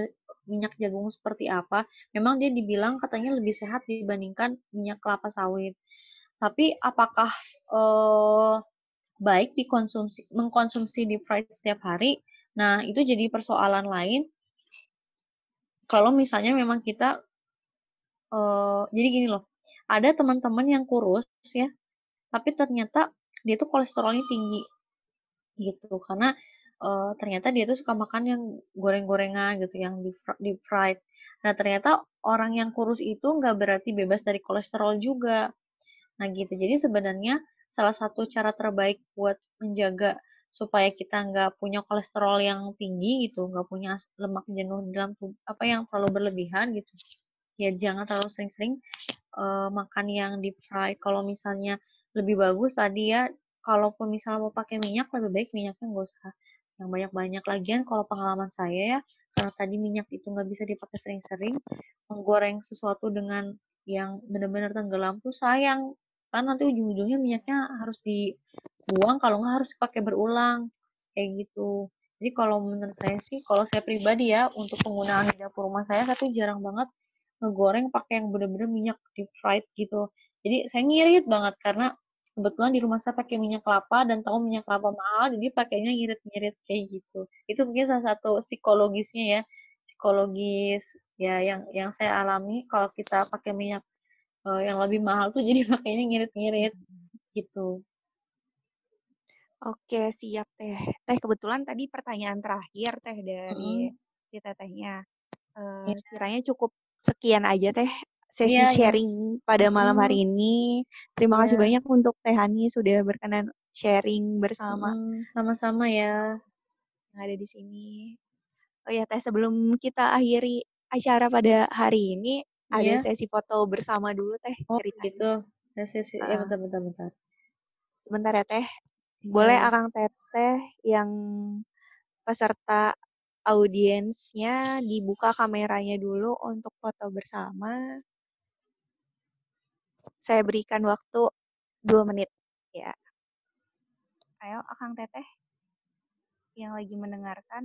minyak jagung seperti apa. Memang dia dibilang katanya lebih sehat dibandingkan minyak kelapa sawit. Tapi apakah eh, baik dikonsumsi mengkonsumsi deep fried setiap hari? Nah, itu jadi persoalan lain. Kalau misalnya memang kita eh, jadi gini loh, ada teman-teman yang kurus ya, tapi ternyata dia tuh kolesterolnya tinggi gitu karena uh, ternyata dia tuh suka makan yang goreng-gorengan gitu yang deep, fried nah ternyata orang yang kurus itu nggak berarti bebas dari kolesterol juga nah gitu jadi sebenarnya salah satu cara terbaik buat menjaga supaya kita nggak punya kolesterol yang tinggi gitu, nggak punya lemak jenuh dalam tubuh, apa yang terlalu berlebihan gitu. Ya jangan terlalu sering-sering uh, makan yang deep fry. Kalau misalnya lebih bagus tadi ya, kalaupun misalnya mau pakai minyak, lebih baik minyaknya nggak usah yang banyak-banyak. Lagian kalau pengalaman saya ya, karena tadi minyak itu nggak bisa dipakai sering-sering, menggoreng sesuatu dengan yang benar-benar tenggelam tuh sayang kan nanti ujung-ujungnya minyaknya harus dibuang kalau nggak harus pakai berulang kayak gitu. Jadi kalau menurut saya sih kalau saya pribadi ya untuk penggunaan di dapur rumah saya saya tuh jarang banget ngegoreng pakai yang bener-bener minyak deep fried gitu. Jadi saya ngirit banget karena kebetulan di rumah saya pakai minyak kelapa dan tahu minyak kelapa mahal jadi pakainya ngirit-ngirit kayak gitu. Itu mungkin salah satu psikologisnya ya psikologis ya yang yang saya alami kalau kita pakai minyak uh, yang lebih mahal tuh jadi makanya ngirit-ngirit gitu. Oke, siap Teh. Teh kebetulan tadi pertanyaan terakhir Teh dari mm. si Tetehnya. Uh, kiranya cukup sekian aja Teh sesi yeah, iya. sharing yeah. pada malam hari ini. Terima yeah. kasih banyak untuk Teh Hani sudah berkenan sharing bersama. Sama-sama ya. Yang ada di sini. Oh ya Teh, sebelum kita akhiri acara pada hari ini, ada yeah. sesi foto bersama dulu teh oh, gitu. Sesi uh, ya bentar bentar bentar. Sebentar ya teh. Yeah. boleh akang teteh yang peserta audiensnya dibuka kameranya dulu untuk foto bersama. Saya berikan waktu dua menit. Ya. Ayo akang teteh. Yang lagi mendengarkan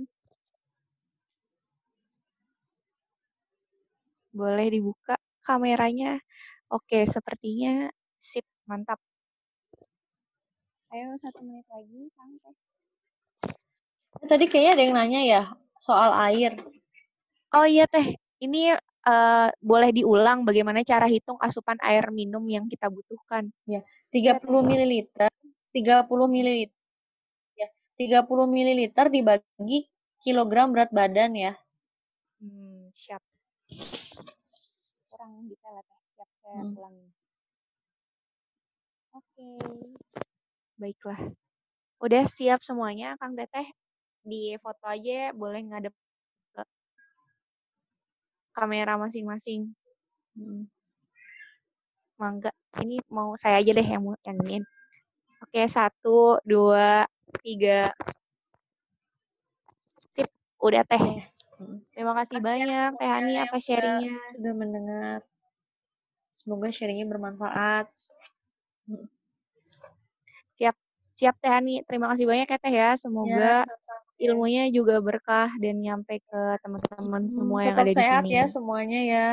Boleh dibuka kameranya. Oke, sepertinya sip, mantap. Ayo satu menit lagi, santai. Tadi kayaknya ada yang nanya ya soal air. Oh iya teh, ini uh, boleh diulang bagaimana cara hitung asupan air minum yang kita butuhkan. Ya, 30 ml, 30 ml. Ya, 30 ml dibagi kilogram berat badan ya. Hmm, siap kurang detail ya teh siap saya hmm. oke. Okay. baiklah. Udah siap semuanya kang teteh? Di foto aja boleh ngadep ke kamera masing-masing. Hmm. mangga. Ini mau saya aja deh yang mau yang ini oke satu dua tiga. Sip. Udah teh Terima kasih Kasian banyak Teh Hani atas sharingnya. Sudah mendengar. Semoga sharingnya bermanfaat. Siap, siap Teh Hani. Terima kasih banyak ya Teh ya. Semoga ya, ilmunya juga berkah dan nyampe ke teman-teman hmm, semua yang ada di sini. Tetap sehat ya semuanya ya.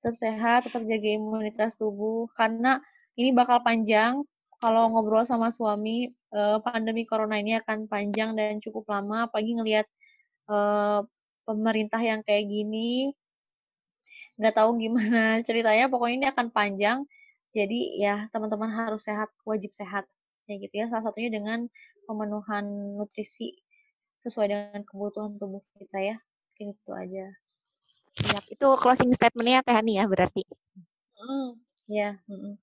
Tetap sehat, tetap jaga imunitas tubuh. Karena ini bakal panjang. Kalau ngobrol sama suami, eh, pandemi corona ini akan panjang dan cukup lama. Apalagi ngelihat eh, pemerintah yang kayak gini. Nggak tahu gimana ceritanya pokoknya ini akan panjang. Jadi ya teman-teman harus sehat wajib sehat. Ya gitu ya salah satunya dengan pemenuhan nutrisi sesuai dengan kebutuhan tubuh kita ya. Mungkin itu aja. Siap. Itu closing statementnya Teh Hani ya berarti? Mm, ya mm -mm.